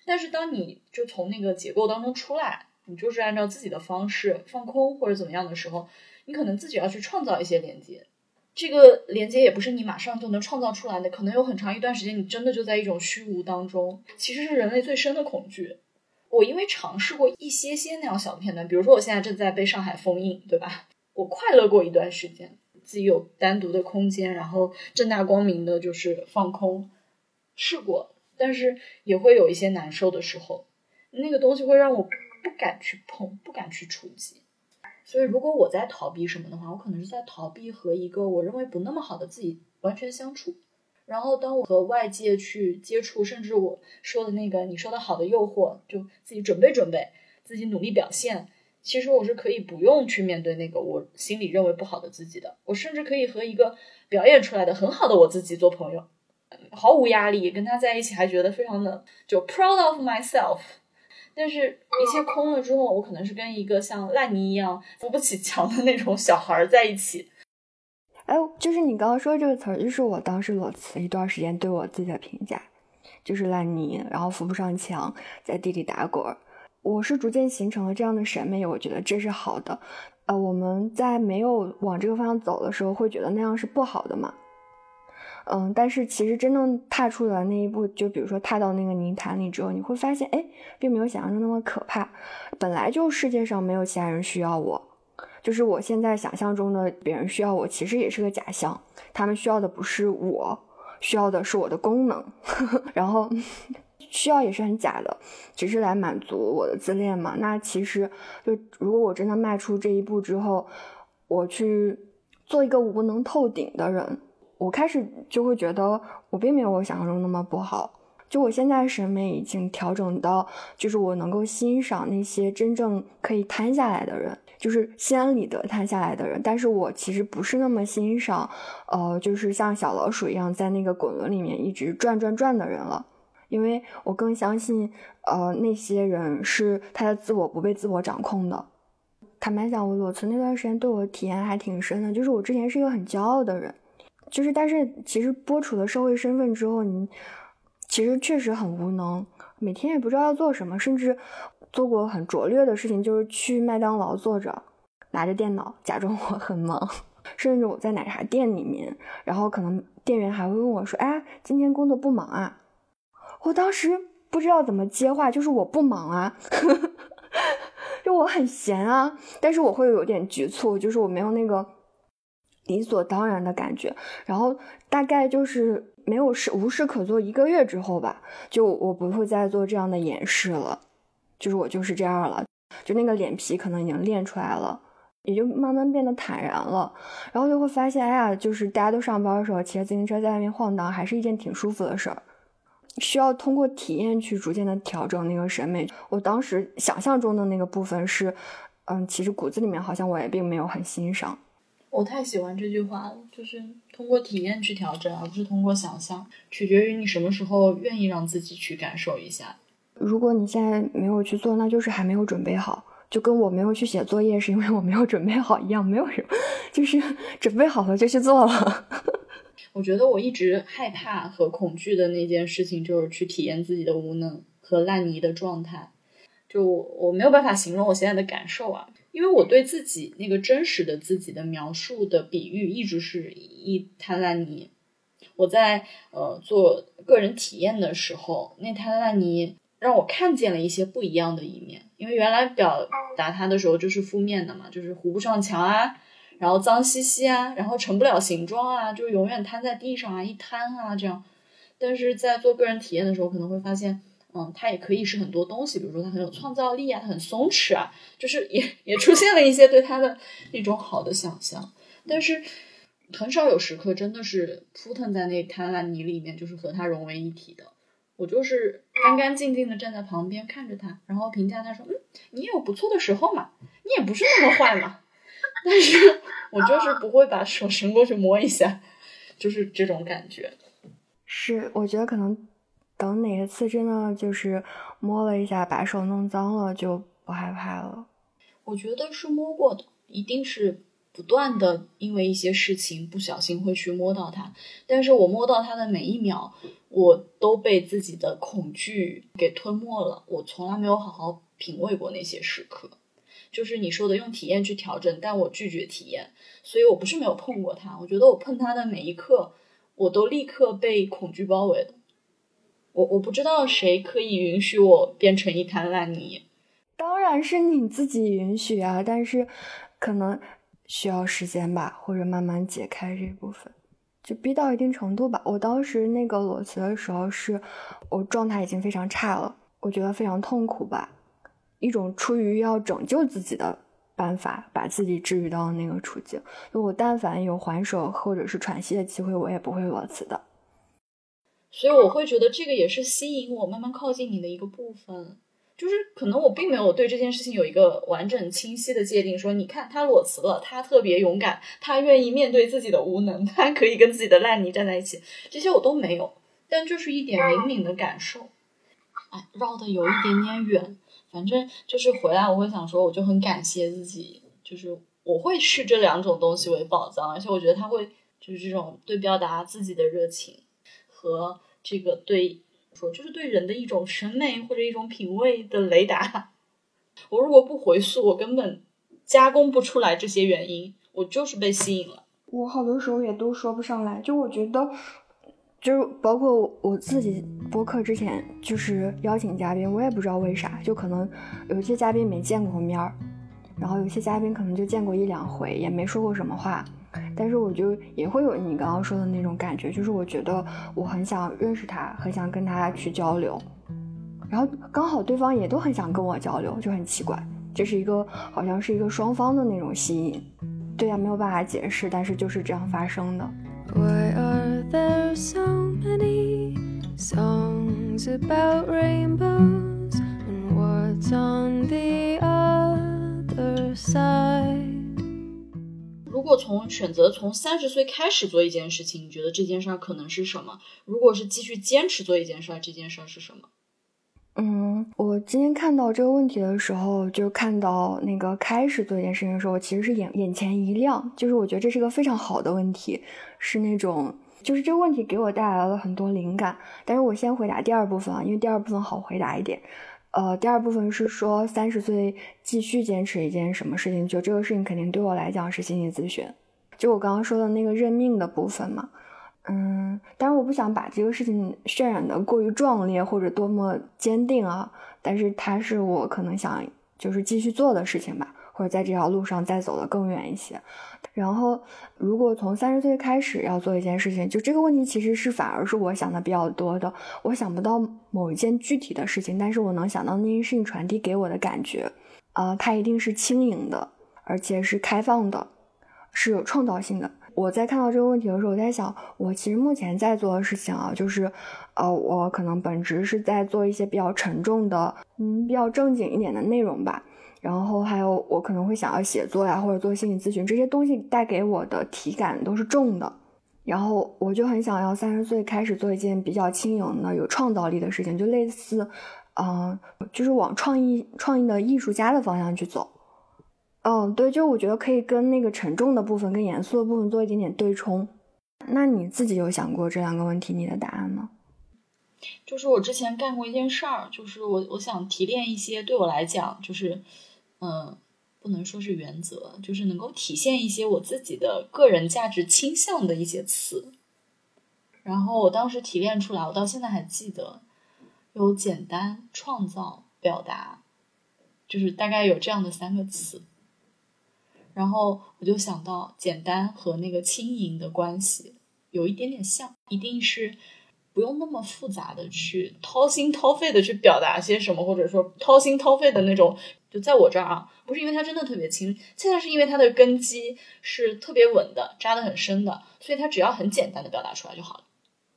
但是当你就从那个结构当中出来，你就是按照自己的方式放空或者怎么样的时候，你可能自己要去创造一些连接。这个连接也不是你马上就能创造出来的，可能有很长一段时间，你真的就在一种虚无当中。其实是人类最深的恐惧。我因为尝试过一些些那样小的片段，比如说我现在正在被上海封印，对吧？我快乐过一段时间，自己有单独的空间，然后正大光明的就是放空，试过，但是也会有一些难受的时候，那个东西会让我不敢去碰，不敢去触及。所以，如果我在逃避什么的话，我可能是在逃避和一个我认为不那么好的自己完全相处。然后，当我和外界去接触，甚至我说的那个你说的好的诱惑，就自己准备准备，自己努力表现。其实我是可以不用去面对那个我心里认为不好的自己的。我甚至可以和一个表演出来的很好的我自己做朋友，毫无压力，跟他在一起还觉得非常的就 proud of myself。但是，一切空了之后，我可能是跟一个像烂泥一样扶不起墙的那种小孩在一起。哎，就是你刚刚说这个词儿，就是我当时裸辞一段时间对我自己的评价，就是烂泥，然后扶不上墙，在地里打滚。我是逐渐形成了这样的审美，我觉得这是好的。呃，我们在没有往这个方向走的时候，会觉得那样是不好的嘛？嗯，但是其实真正踏出了那一步，就比如说踏到那个泥潭里之后，你会发现，哎，并没有想象中那么可怕。本来就世界上没有其他人需要我，就是我现在想象中的别人需要我，其实也是个假象。他们需要的不是我，需要的是我的功能，然后需要也是很假的，只是来满足我的自恋嘛。那其实就如果我真的迈出这一步之后，我去做一个无能透顶的人。我开始就会觉得我并没有我想象中那么不好，就我现在审美已经调整到，就是我能够欣赏那些真正可以摊下来的人，就是心安理得摊下来的人。但是我其实不是那么欣赏，呃，就是像小老鼠一样在那个滚轮里面一直转转转的人了，因为我更相信，呃，那些人是他的自我不被自我掌控的。坦白讲，我裸辞那段时间对我体验还挺深的，就是我之前是一个很骄傲的人。就是，但是其实播出了社会身份之后，你其实确实很无能，每天也不知道要做什么，甚至做过很拙劣的事情，就是去麦当劳坐着，拿着电脑假装我很忙，甚至我在奶茶店里面，然后可能店员还会问我说：“哎，今天工作不忙啊？”我当时不知道怎么接话，就是我不忙啊，就我很闲啊，但是我会有点局促，就是我没有那个。理所当然的感觉，然后大概就是没有事无事可做一个月之后吧，就我不会再做这样的演示了，就是我就是这样了，就那个脸皮可能已经练出来了，也就慢慢变得坦然了，然后就会发现，哎呀，就是大家都上班的时候骑着自行车在外面晃荡，还是一件挺舒服的事儿，需要通过体验去逐渐的调整那个审美。我当时想象中的那个部分是，嗯，其实骨子里面好像我也并没有很欣赏。我太喜欢这句话了，就是通过体验去调整，而不是通过想象。取决于你什么时候愿意让自己去感受一下。如果你现在没有去做，那就是还没有准备好，就跟我没有去写作业是因为我没有准备好一样，没有什么，就是 准备好了就去做了。我觉得我一直害怕和恐惧的那件事情，就是去体验自己的无能和烂泥的状态。就我没有办法形容我现在的感受啊。因为我对自己那个真实的自己的描述的比喻一直是一滩烂泥。我在呃做个人体验的时候，那滩烂泥让我看见了一些不一样的一面。因为原来表达它的时候就是负面的嘛，就是糊不上墙啊，然后脏兮兮啊，然后成不了形状啊，就永远瘫在地上啊，一瘫啊这样。但是在做个人体验的时候，可能会发现，嗯，它也可以是很多东西，比如说它很有创造力啊，它很松弛啊，就是也也出现了一些对它的那种好的想象。但是很少有时刻真的是扑腾在那滩烂泥里面，就是和它融为一体的。我就是干干净净的站在旁边看着他，然后评价他说：“嗯，你也有不错的时候嘛，你也不是那么坏嘛。”但是我就是不会把手伸过去摸一下，就是这种感觉。是，我觉得可能等哪一次真的就是摸了一下，把手弄脏了，就不害怕了。我觉得是摸过的，一定是。不断的因为一些事情不小心会去摸到它，但是我摸到它的每一秒，我都被自己的恐惧给吞没了。我从来没有好好品味过那些时刻，就是你说的用体验去调整，但我拒绝体验，所以我不是没有碰过它。我觉得我碰它的每一刻，我都立刻被恐惧包围了。我我不知道谁可以允许我变成一滩烂泥，当然是你自己允许啊，但是可能。需要时间吧，或者慢慢解开这部分，就逼到一定程度吧。我当时那个裸辞的时候，是我状态已经非常差了，我觉得非常痛苦吧，一种出于要拯救自己的办法，把自己治愈到那个处境。我但凡有还手或者是喘息的机会，我也不会裸辞的。所以我会觉得这个也是吸引我慢慢靠近你的一个部分。就是可能我并没有对这件事情有一个完整清晰的界定，说你看他裸辞了，他特别勇敢，他愿意面对自己的无能，他可以跟自己的烂泥站在一起，这些我都没有，但就是一点灵敏的感受。哎，绕的有一点点远，反正就是回来我会想说，我就很感谢自己，就是我会视这两种东西为宝藏，而且我觉得他会就是这种对表达自己的热情和这个对。说就是对人的一种审美或者一种品味的雷达。我如果不回溯，我根本加工不出来这些原因。我就是被吸引了。我好多时候也都说不上来。就我觉得，就是包括我自己播客之前，就是邀请嘉宾，我也不知道为啥，就可能有些嘉宾没见过面儿，然后有些嘉宾可能就见过一两回，也没说过什么话。但是我就也会有你刚刚说的那种感觉，就是我觉得我很想认识他，很想跟他去交流，然后刚好对方也都很想跟我交流，就很奇怪，这是一个好像是一个双方的那种吸引，对呀，没有办法解释，但是就是这样发生的。Why are there so many songs about rainbows and what's on the other side? 如果从选择从三十岁开始做一件事情，你觉得这件事儿可能是什么？如果是继续坚持做一件事儿，这件事儿是什么？嗯，我今天看到这个问题的时候，就看到那个开始做一件事情的时候，我其实是眼眼前一亮，就是我觉得这是个非常好的问题，是那种就是这个问题给我带来了很多灵感。但是我先回答第二部分啊，因为第二部分好回答一点。呃，第二部分是说三十岁继续坚持一件什么事情，就这个事情肯定对我来讲是心理咨询，就我刚刚说的那个认命的部分嘛。嗯，但是我不想把这个事情渲染的过于壮烈或者多么坚定啊，但是它是我可能想就是继续做的事情吧，或者在这条路上再走得更远一些。然后，如果从三十岁开始要做一件事情，就这个问题其实是反而是我想的比较多的。我想不到某一件具体的事情，但是我能想到那件事情传递给我的感觉，啊，它一定是轻盈的，而且是开放的，是有创造性的。我在看到这个问题的时候，我在想，我其实目前在做的事情啊，就是，呃，我可能本质是在做一些比较沉重的，嗯，比较正经一点的内容吧。然后还有，我可能会想要写作呀，或者做心理咨询，这些东西带给我的体感都是重的。然后我就很想要三十岁开始做一件比较轻盈的、有创造力的事情，就类似，嗯，就是往创意、创意的艺术家的方向去走。嗯，对，就我觉得可以跟那个沉重的部分、跟严肃的部分做一点点对冲。那你自己有想过这两个问题，你的答案吗？就是我之前干过一件事儿，就是我我想提炼一些对我来讲，就是。嗯，不能说是原则，就是能够体现一些我自己的个人价值倾向的一些词。然后我当时提炼出来，我到现在还记得，有简单、创造、表达，就是大概有这样的三个词。然后我就想到，简单和那个轻盈的关系有一点点像，一定是不用那么复杂的去掏心掏肺的去表达些什么，或者说掏心掏肺的那种。就在我这儿啊，不是因为它真的特别轻，恰恰是因为它的根基是特别稳的，扎得很深的，所以它只要很简单的表达出来就好了，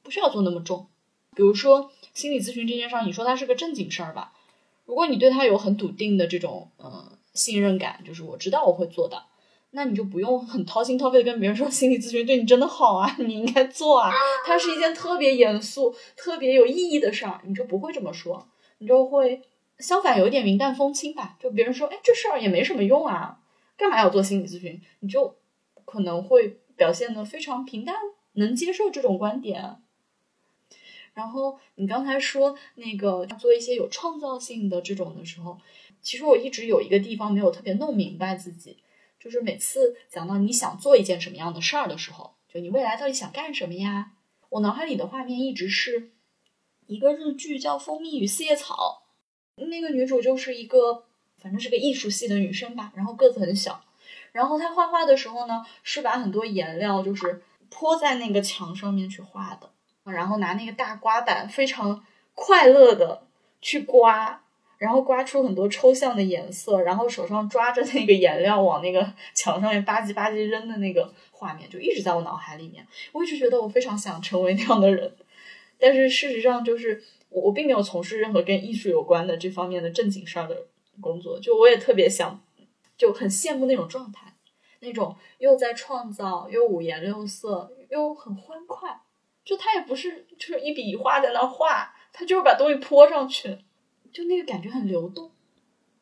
不需要做那么重。比如说心理咨询这件事儿，你说它是个正经事儿吧？如果你对它有很笃定的这种嗯。信任感就是我知道我会做的，那你就不用很掏心掏肺的跟别人说心理咨询对你真的好啊，你应该做啊。它是一件特别严肃、特别有意义的事儿，你就不会这么说，你就会相反有点云淡风轻吧。就别人说，哎，这事儿也没什么用啊，干嘛要做心理咨询？你就可能会表现的非常平淡，能接受这种观点。然后你刚才说那个做一些有创造性的这种的时候。其实我一直有一个地方没有特别弄明白自己，就是每次讲到你想做一件什么样的事儿的时候，就你未来到底想干什么呀？我脑海里的画面一直是一个日剧叫《蜂蜜与四叶草》，那个女主就是一个反正是个艺术系的女生吧，然后个子很小，然后她画画的时候呢，是把很多颜料就是泼在那个墙上面去画的，然后拿那个大刮板非常快乐的去刮。然后刮出很多抽象的颜色，然后手上抓着那个颜料往那个墙上面吧唧吧唧扔的那个画面，就一直在我脑海里面。我一直觉得我非常想成为那样的人，但是事实上就是我并没有从事任何跟艺术有关的这方面的正经事儿的工作。就我也特别想，就很羡慕那种状态，那种又在创造，又五颜六色，又很欢快。就他也不是就是一笔一画在那画，他就是把东西泼上去。就那个感觉很流动，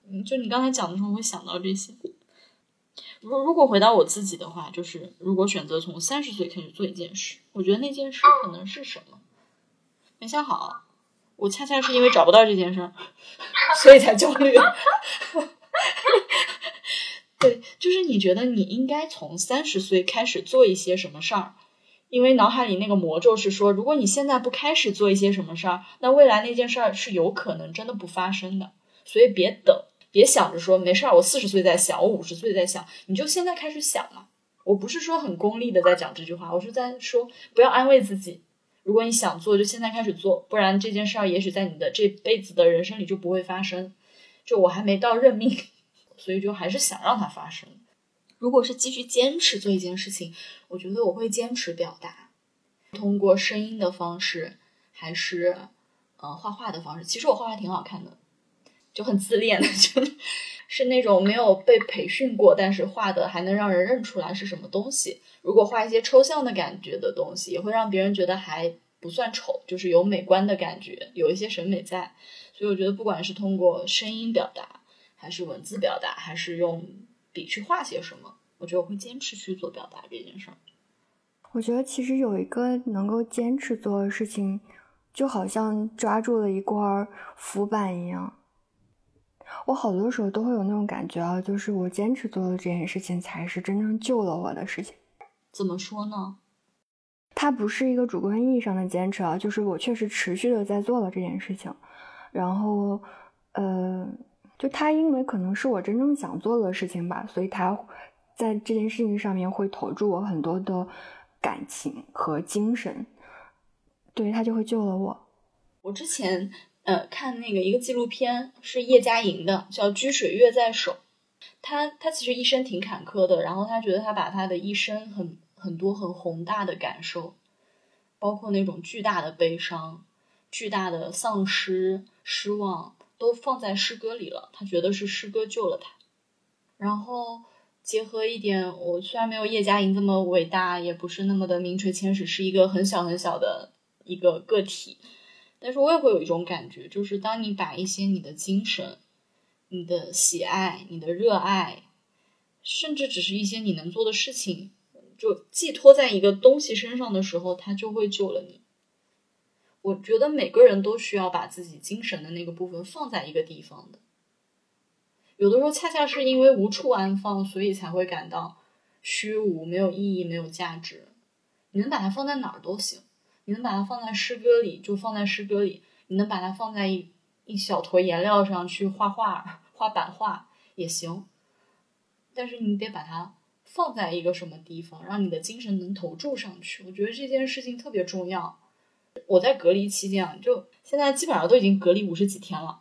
嗯，就你刚才讲的时候，我会想到这些。如如果回到我自己的话，就是如果选择从三十岁开始做一件事，我觉得那件事可能是什么？没想好，我恰恰是因为找不到这件事儿，所以才焦虑。对，就是你觉得你应该从三十岁开始做一些什么事儿？因为脑海里那个魔咒是说，如果你现在不开始做一些什么事儿，那未来那件事儿是有可能真的不发生的。所以别等，别想着说没事儿，我四十岁再想，我五十岁再想，你就现在开始想嘛。我不是说很功利的在讲这句话，我是在说不要安慰自己。如果你想做，就现在开始做，不然这件事儿也许在你的这辈子的人生里就不会发生。就我还没到认命，所以就还是想让它发生。如果是继续坚持做一件事情，我觉得我会坚持表达，通过声音的方式，还是呃画画的方式。其实我画画挺好看的，就很自恋的，就是那种没有被培训过，但是画的还能让人认出来是什么东西。如果画一些抽象的感觉的东西，也会让别人觉得还不算丑，就是有美观的感觉，有一些审美在。所以我觉得，不管是通过声音表达，还是文字表达，还是用。笔去画些什么？我觉得我会坚持去做表达这件事儿。我觉得其实有一个能够坚持做的事情，就好像抓住了一块浮板一样。我好多时候都会有那种感觉啊，就是我坚持做的这件事情，才是真正救了我的事情。怎么说呢？它不是一个主观意义上的坚持啊，就是我确实持续的在做了这件事情，然后，呃。就它，因为可能是我真正想做的事情吧，所以它在这件事情上面会投注我很多的感情和精神，对它就会救了我。我之前呃看那个一个纪录片是叶嘉莹的，叫《掬水月在手》。他他其实一生挺坎坷的，然后他觉得他把他的一生很很多很宏大的感受，包括那种巨大的悲伤、巨大的丧失、失望。都放在诗歌里了，他觉得是诗歌救了他。然后结合一点，我虽然没有叶嘉莹这么伟大，也不是那么的名垂千史，是一个很小很小的一个个体，但是我也会有一种感觉，就是当你把一些你的精神、你的喜爱、你的热爱，甚至只是一些你能做的事情，就寄托在一个东西身上的时候，它就会救了你。我觉得每个人都需要把自己精神的那个部分放在一个地方的，有的时候恰恰是因为无处安放，所以才会感到虚无、没有意义、没有价值。你能把它放在哪儿都行，你能把它放在诗歌里就放在诗歌里，你能把它放在一一小坨颜料上去画画、画版画也行，但是你得把它放在一个什么地方，让你的精神能投注上去。我觉得这件事情特别重要。我在隔离期间啊，就现在基本上都已经隔离五十几天了，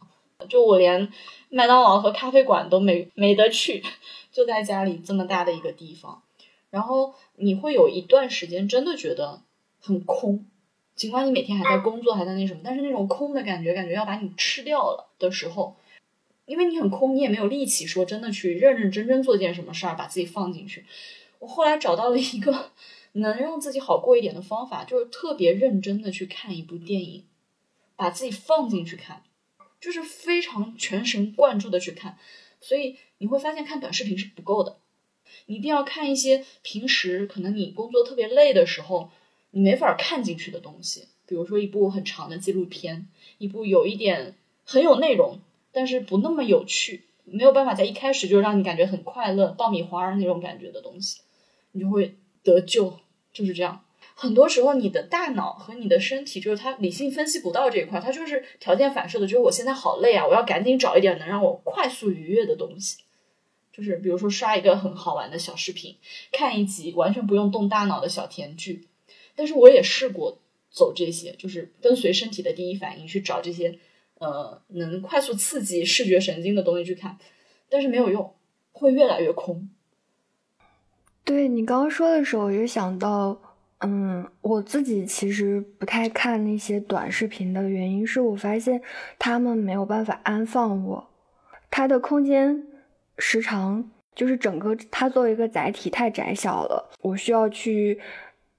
就我连麦当劳和咖啡馆都没没得去，就在家里这么大的一个地方，然后你会有一段时间真的觉得很空。尽管你每天还在工作，还在那什么，但是那种空的感觉，感觉要把你吃掉了的时候，因为你很空，你也没有力气说真的去认认真真做件什么事儿，把自己放进去。我后来找到了一个能让自己好过一点的方法，就是特别认真的去看一部电影，把自己放进去看，就是非常全神贯注的去看。所以你会发现看短视频是不够的，你一定要看一些平时可能你工作特别累的时候。你没法看进去的东西，比如说一部很长的纪录片，一部有一点很有内容，但是不那么有趣，没有办法在一开始就让你感觉很快乐、爆米花那种感觉的东西，你就会得救。就是这样，很多时候你的大脑和你的身体，就是它理性分析不到这一块，它就是条件反射的，就是我现在好累啊，我要赶紧找一点能让我快速愉悦的东西，就是比如说刷一个很好玩的小视频，看一集完全不用动大脑的小甜剧。但是我也试过走这些，就是跟随身体的第一反应去找这些，呃，能快速刺激视觉神经的东西去看，但是没有用，会越来越空。对你刚刚说的时候，我就想到，嗯，我自己其实不太看那些短视频的原因，是我发现他们没有办法安放我，它的空间时长就是整个它作为一个载体太窄小了，我需要去。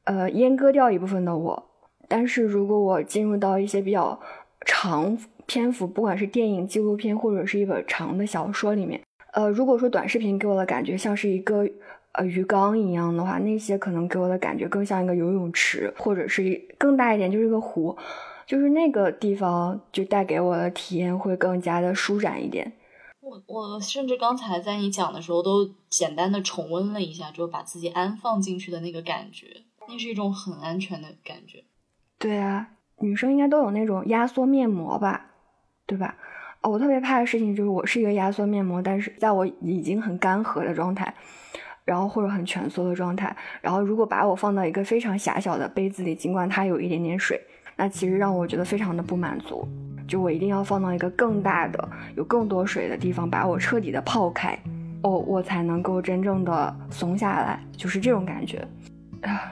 呃，阉割掉一部分的我，但是如果我进入到一些比较长篇幅，不管是电影、纪录片，或者是一本长的小说里面，呃，如果说短视频给我的感觉像是一个呃鱼缸一样的话，那些可能给我的感觉更像一个游泳池，或者是更大一点就是个湖，就是那个地方就带给我的体验会更加的舒展一点。我我甚至刚才在你讲的时候，都简单的重温了一下，就把自己安放进去的那个感觉。那是一种很安全的感觉，对啊，女生应该都有那种压缩面膜吧，对吧？哦，我特别怕的事情就是我是一个压缩面膜，但是在我已经很干涸的状态，然后或者很蜷缩的状态，然后如果把我放到一个非常狭小的杯子里，尽管它有一点点水，那其实让我觉得非常的不满足，就我一定要放到一个更大的、有更多水的地方，把我彻底的泡开，哦，我才能够真正的松下来，就是这种感觉啊。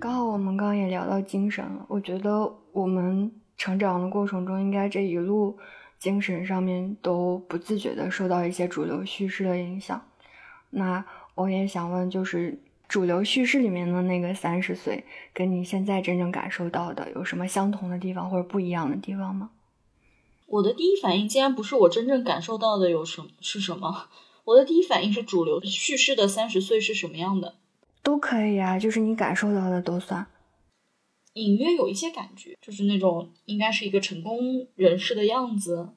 刚好我们刚刚也聊到精神了，我觉得我们成长的过程中，应该这一路精神上面都不自觉的受到一些主流叙事的影响。那我也想问，就是主流叙事里面的那个三十岁，跟你现在真正感受到的有什么相同的地方或者不一样的地方吗？我的第一反应竟然不是我真正感受到的有什么是什么，我的第一反应是主流叙事的三十岁是什么样的。都可以啊，就是你感受到的都算。隐约有一些感觉，就是那种应该是一个成功人士的样子，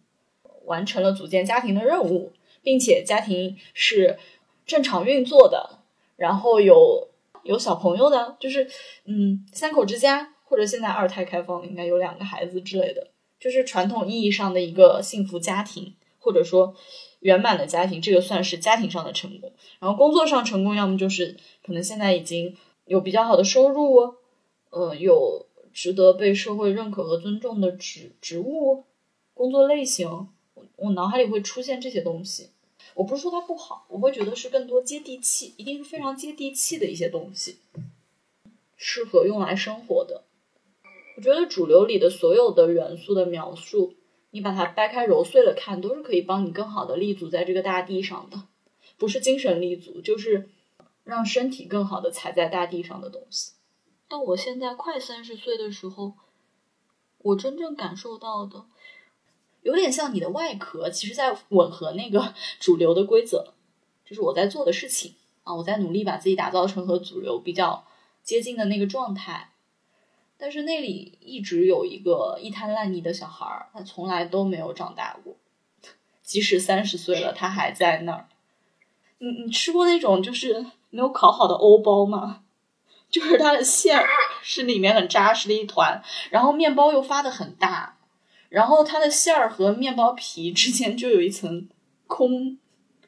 完成了组建家庭的任务，并且家庭是正常运作的，然后有有小朋友的，就是嗯三口之家，或者现在二胎开放，应该有两个孩子之类的，就是传统意义上的一个幸福家庭，或者说。圆满的家庭，这个算是家庭上的成功。然后工作上成功，要么就是可能现在已经有比较好的收入，呃，有值得被社会认可和尊重的职职务、工作类型。我我脑海里会出现这些东西。我不是说它不好，我会觉得是更多接地气，一定是非常接地气的一些东西，适合用来生活的。我觉得主流里的所有的元素的描述。你把它掰开揉碎了看，都是可以帮你更好的立足在这个大地上的，不是精神立足，就是让身体更好的踩在大地上的东西。到我现在快三十岁的时候，我真正感受到的，有点像你的外壳，其实在吻合那个主流的规则，就是我在做的事情啊，我在努力把自己打造成和主流比较接近的那个状态。但是那里一直有一个一滩烂泥的小孩儿，他从来都没有长大过，即使三十岁了，他还在那儿。你你吃过那种就是没有烤好的欧包吗？就是它的馅儿是里面很扎实的一团，然后面包又发的很大，然后它的馅儿和面包皮之间就有一层空，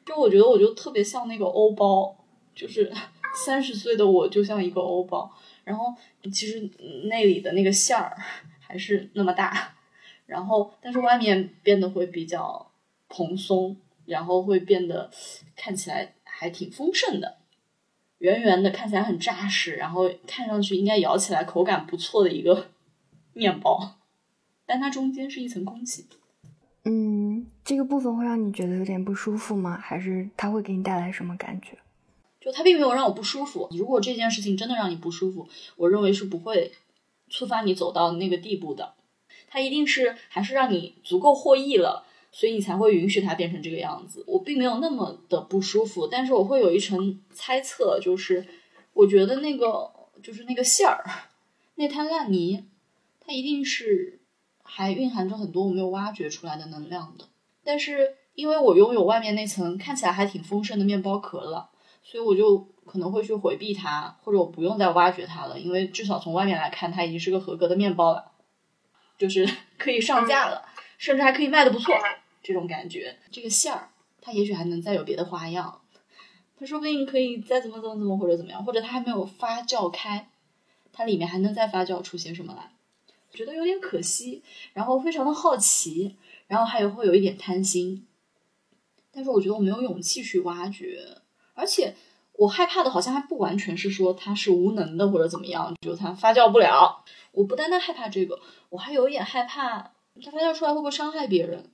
就我觉得我就特别像那个欧包，就是三十岁的我就像一个欧包，然后其实那里的那个馅儿还是那么大，然后但是外面变得会比较蓬松，然后会变得看起来还挺丰盛的。圆圆的，看起来很扎实，然后看上去应该咬起来口感不错的一个面包，但它中间是一层空气。嗯，这个部分会让你觉得有点不舒服吗？还是它会给你带来什么感觉？就它并没有让我不舒服。如果这件事情真的让你不舒服，我认为是不会触发你走到那个地步的。它一定是还是让你足够获益了。所以你才会允许它变成这个样子。我并没有那么的不舒服，但是我会有一层猜测，就是我觉得那个就是那个馅儿，那滩烂泥，它一定是还蕴含着很多我没有挖掘出来的能量的。但是因为我拥有外面那层看起来还挺丰盛的面包壳了，所以我就可能会去回避它，或者我不用再挖掘它了，因为至少从外面来看，它已经是个合格的面包了，就是 可以上架了，甚至还可以卖的不错。这种感觉，这个馅儿，它也许还能再有别的花样，它说不定可以再怎么怎么怎么或者怎么样，或者它还没有发酵开，它里面还能再发酵出些什么来，觉得有点可惜，然后非常的好奇，然后还有会有一点贪心，但是我觉得我没有勇气去挖掘，而且我害怕的好像还不完全是说它是无能的或者怎么样，就它发酵不了，我不单单害怕这个，我还有一点害怕它发酵出来会不会伤害别人。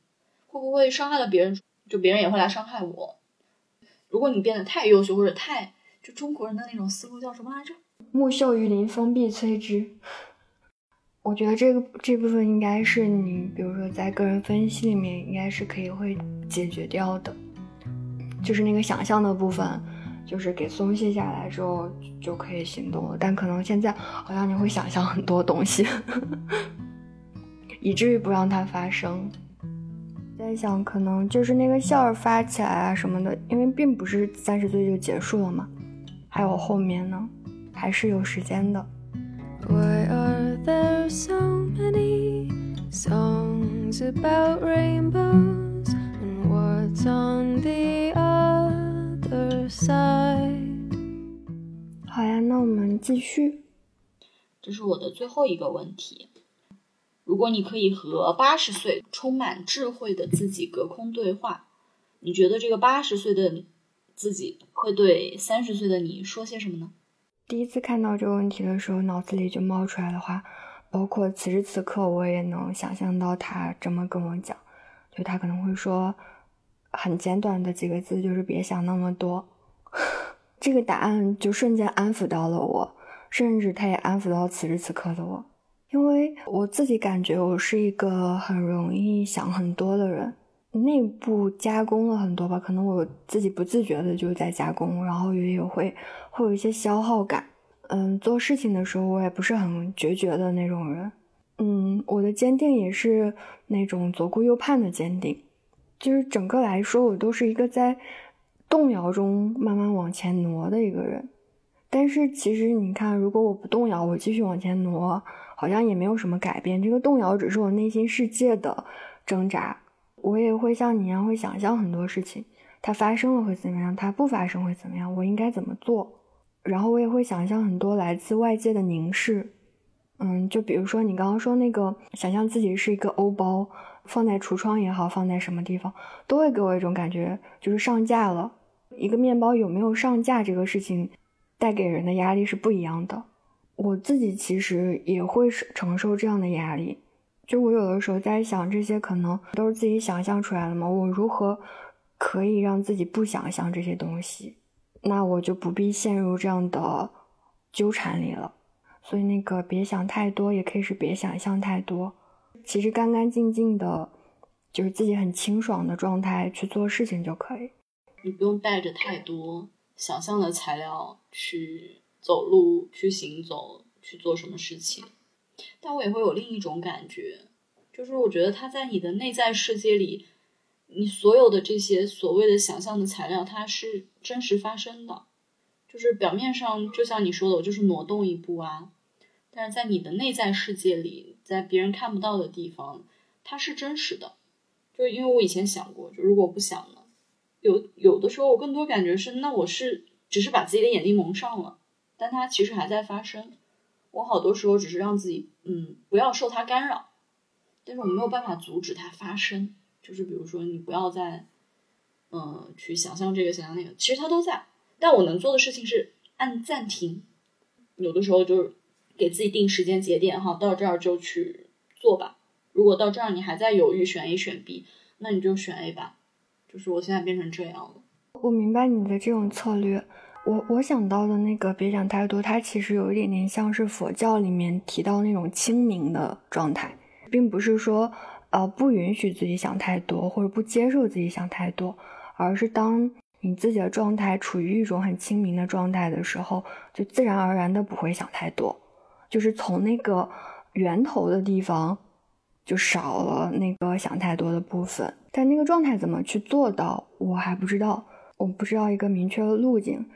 会不会伤害了别人？就别人也会来伤害我。如果你变得太优秀，或者太就中国人的那种思路叫什么来着？木秀于林，风必摧之。我觉得这个这部分应该是你，比如说在个人分析里面，应该是可以会解决掉的。就是那个想象的部分，就是给松懈下来之后就可以行动了。但可能现在好像你会想象很多东西，以至于不让它发生。在想，可能就是那个馅儿发起来啊什么的，因为并不是三十岁就结束了嘛，还有后面呢，还是有时间的。好呀，那我们继续。这是我的最后一个问题。如果你可以和八十岁充满智慧的自己隔空对话，你觉得这个八十岁的自己会对三十岁的你说些什么呢？第一次看到这个问题的时候，脑子里就冒出来的话，包括此时此刻我也能想象到他这么跟我讲，就他可能会说很简短的几个字，就是别想那么多。这个答案就瞬间安抚到了我，甚至他也安抚到此时此刻的我。因为我自己感觉我是一个很容易想很多的人，内部加工了很多吧，可能我自己不自觉的就在加工，然后也有会会有一些消耗感。嗯，做事情的时候我也不是很决绝的那种人。嗯，我的坚定也是那种左顾右盼的坚定，就是整个来说我都是一个在动摇中慢慢往前挪的一个人。但是其实你看，如果我不动摇，我继续往前挪。好像也没有什么改变，这个动摇只是我内心世界的挣扎。我也会像你一样，会想象很多事情，它发生了会怎么样，它不发生会怎么样，我应该怎么做。然后我也会想象很多来自外界的凝视，嗯，就比如说你刚刚说那个，想象自己是一个欧包，放在橱窗也好，放在什么地方，都会给我一种感觉，就是上架了。一个面包有没有上架这个事情，带给人的压力是不一样的。我自己其实也会承受这样的压力，就我有的时候在想，这些可能都是自己想象出来的嘛。我如何可以让自己不想象这些东西？那我就不必陷入这样的纠缠里了。所以那个别想太多，也可以是别想象太多。其实干干净净的就是自己很清爽的状态去做事情就可以。你不用带着太多想象的材料去走路、去行走、去做什么事情。但我也会有另一种感觉，就是我觉得它在你的内在世界里，你所有的这些所谓的想象的材料，它是真实发生的。就是表面上，就像你说的，我就是挪动一步啊，但是在你的内在世界里，在别人看不到的地方，它是真实的。就是因为我以前想过，就如果不想呢，有有的时候我更多感觉是，那我是只是把自己的眼睛蒙上了，但它其实还在发生。我好多时候只是让自己，嗯，不要受它干扰，但是我没有办法阻止它发生。就是比如说，你不要再，嗯，去想象这个，想象那个，其实它都在。但我能做的事情是按暂停，有的时候就是给自己定时间节点，哈，到这儿就去做吧。如果到这儿你还在犹豫选 A 选 B，那你就选 A 吧。就是我现在变成这样了。我明白你的这种策略。我我想到的那个别想太多，它其实有一点点像是佛教里面提到那种清明的状态，并不是说呃不允许自己想太多或者不接受自己想太多，而是当你自己的状态处于一种很清明的状态的时候，就自然而然的不会想太多，就是从那个源头的地方就少了那个想太多的部分。但那个状态怎么去做到，我还不知道，我不知道一个明确的路径。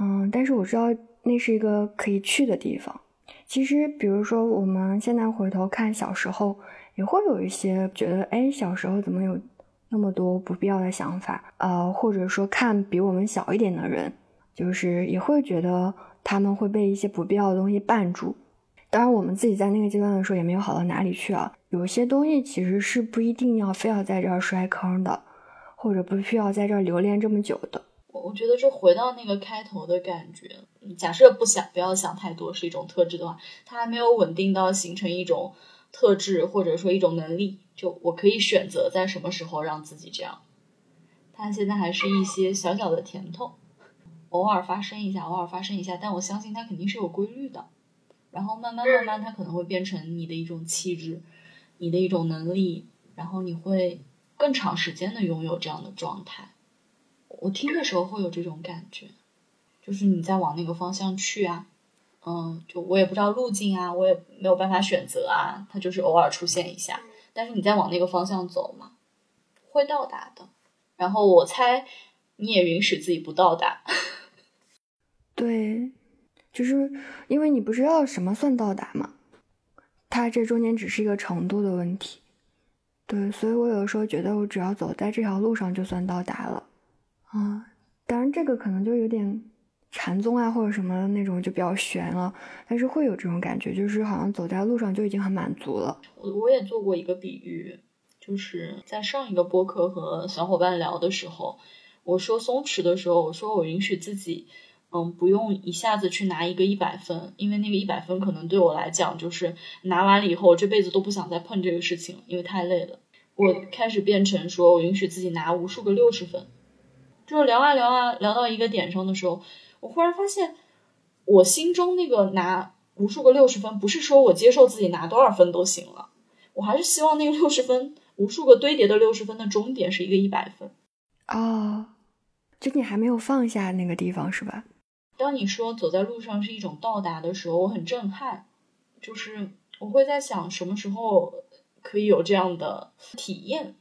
嗯，但是我知道那是一个可以去的地方。其实，比如说我们现在回头看小时候，也会有一些觉得，哎，小时候怎么有那么多不必要的想法？呃，或者说看比我们小一点的人，就是也会觉得他们会被一些不必要的东西绊住。当然，我们自己在那个阶段的时候也没有好到哪里去啊。有些东西其实是不一定要非要在这儿摔坑的，或者不需要在这儿留恋这么久的。我我觉得这回到那个开头的感觉，假设不想不要想太多是一种特质的话，它还没有稳定到形成一种特质或者说一种能力，就我可以选择在什么时候让自己这样。它现在还是一些小小的甜头，偶尔发生一下，偶尔发生一下，但我相信它肯定是有规律的。然后慢慢慢慢，它可能会变成你的一种气质，你的一种能力，然后你会更长时间的拥有这样的状态。我听的时候会有这种感觉，就是你在往那个方向去啊，嗯，就我也不知道路径啊，我也没有办法选择啊，它就是偶尔出现一下，但是你在往那个方向走嘛，会到达的。然后我猜你也允许自己不到达，对，就是因为你不知道什么算到达嘛，它这中间只是一个程度的问题，对，所以我有的时候觉得我只要走在这条路上就算到达了。啊，当然这个可能就有点禅宗啊或者什么那种就比较玄了，但是会有这种感觉，就是好像走在路上就已经很满足了。我我也做过一个比喻，就是在上一个播客和小伙伴聊的时候，我说松弛的时候，我说我允许自己，嗯，不用一下子去拿一个一百分，因为那个一百分可能对我来讲就是拿完了以后，我这辈子都不想再碰这个事情，因为太累了。我开始变成说我允许自己拿无数个六十分。就是聊啊聊啊聊到一个点上的时候，我忽然发现，我心中那个拿无数个六十分，不是说我接受自己拿多少分都行了，我还是希望那个六十分，无数个堆叠的六十分的终点是一个一百分。哦，就你还没有放下那个地方是吧？当你说走在路上是一种到达的时候，我很震撼，就是我会在想什么时候可以有这样的体验。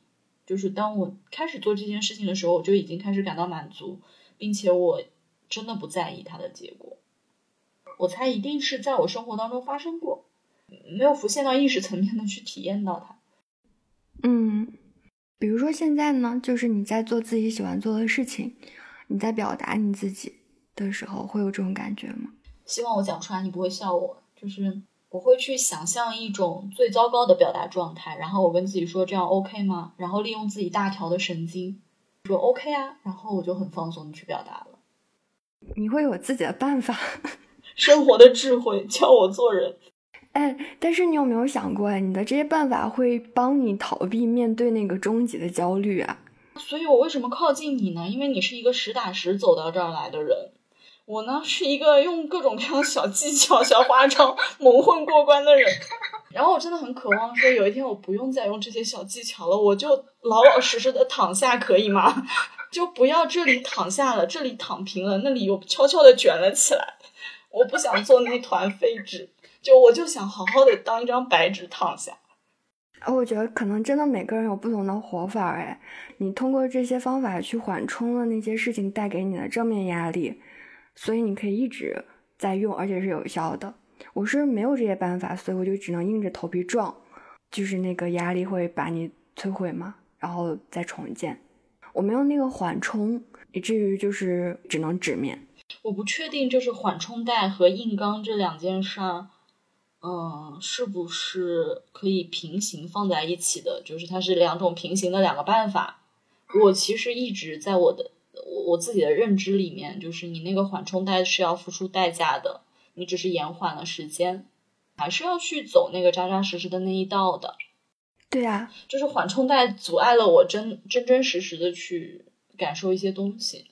就是当我开始做这件事情的时候，我就已经开始感到满足，并且我真的不在意它的结果。我猜一定是在我生活当中发生过，没有浮现到意识层面的去体验到它。嗯，比如说现在呢，就是你在做自己喜欢做的事情，你在表达你自己的时候，会有这种感觉吗？希望我讲出来你不会笑我，就是。我会去想象一种最糟糕的表达状态，然后我跟自己说这样 OK 吗？然后利用自己大条的神经说 OK 啊，然后我就很放松的去表达了。你会有自己的办法 生活的智慧教我做人。哎，但是你有没有想过，你的这些办法会帮你逃避面对那个终极的焦虑啊？所以我为什么靠近你呢？因为你是一个实打实走到这儿来的人。我呢是一个用各种各样小技巧、小花招蒙混过关的人，然后我真的很渴望说，有一天我不用再用这些小技巧了，我就老老实实的躺下，可以吗？就不要这里躺下了，这里躺平了，那里又悄悄的卷了起来。我不想做那团废纸，就我就想好好的当一张白纸躺下。我觉得可能真的每个人有不同的活法哎，你通过这些方法去缓冲了那些事情带给你的正面压力，所以你可以一直在用，而且是有效的。我是没有这些办法，所以我就只能硬着头皮撞，就是那个压力会把你摧毁嘛，然后再重建。我没有那个缓冲，以至于就是只能纸面。我不确定，就是缓冲带和硬刚这两件事儿。嗯，是不是可以平行放在一起的？就是它是两种平行的两个办法。我其实一直在我的我我自己的认知里面，就是你那个缓冲带是要付出代价的，你只是延缓了时间，还是要去走那个扎扎实实的那一道的。对呀，就是缓冲带阻碍了我真真真实实的去感受一些东西，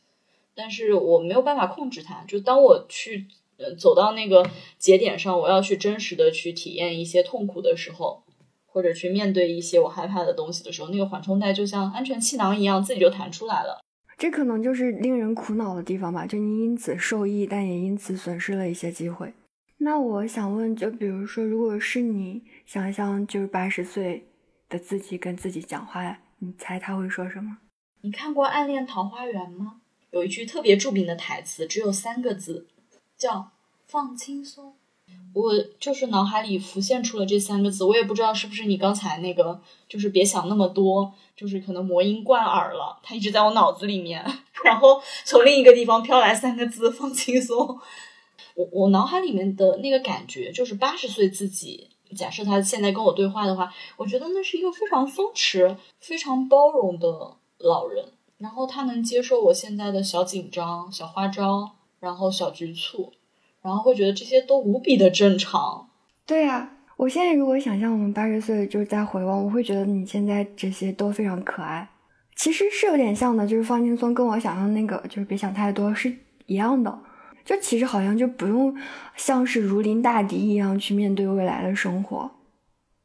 但是我没有办法控制它。就当我去呃。走到那个节点上，我要去真实的去体验一些痛苦的时候，或者去面对一些我害怕的东西的时候，那个缓冲带就像安全气囊一样，自己就弹出来了。这可能就是令人苦恼的地方吧，就你因此受益，但也因此损失了一些机会。那我想问，就比如说，如果是你想象就是八十岁的自己跟自己讲话，你猜他会说什么？你看过《暗恋桃花源》吗？有一句特别著名的台词，只有三个字。叫放轻松，我就是脑海里浮现出了这三个字，我也不知道是不是你刚才那个，就是别想那么多，就是可能魔音贯耳了，它一直在我脑子里面，然后从另一个地方飘来三个字放轻松，我我脑海里面的那个感觉就是八十岁自己，假设他现在跟我对话的话，我觉得那是一个非常松弛、非常包容的老人，然后他能接受我现在的小紧张、小花招。然后小局促，然后会觉得这些都无比的正常。对呀，我现在如果想象我们八十岁就是在回望，我会觉得你现在这些都非常可爱。其实是有点像的，就是放轻松，跟我想象那个就是别想太多是一样的。就其实好像就不用像是如临大敌一样去面对未来的生活，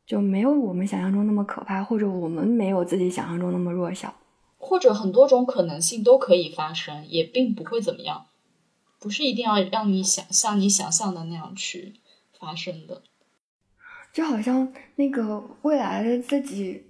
就没有我们想象中那么可怕，或者我们没有自己想象中那么弱小，或者很多种可能性都可以发生，也并不会怎么样。不是一定要让你想像你想象的那样去发生的，就好像那个未来的自己，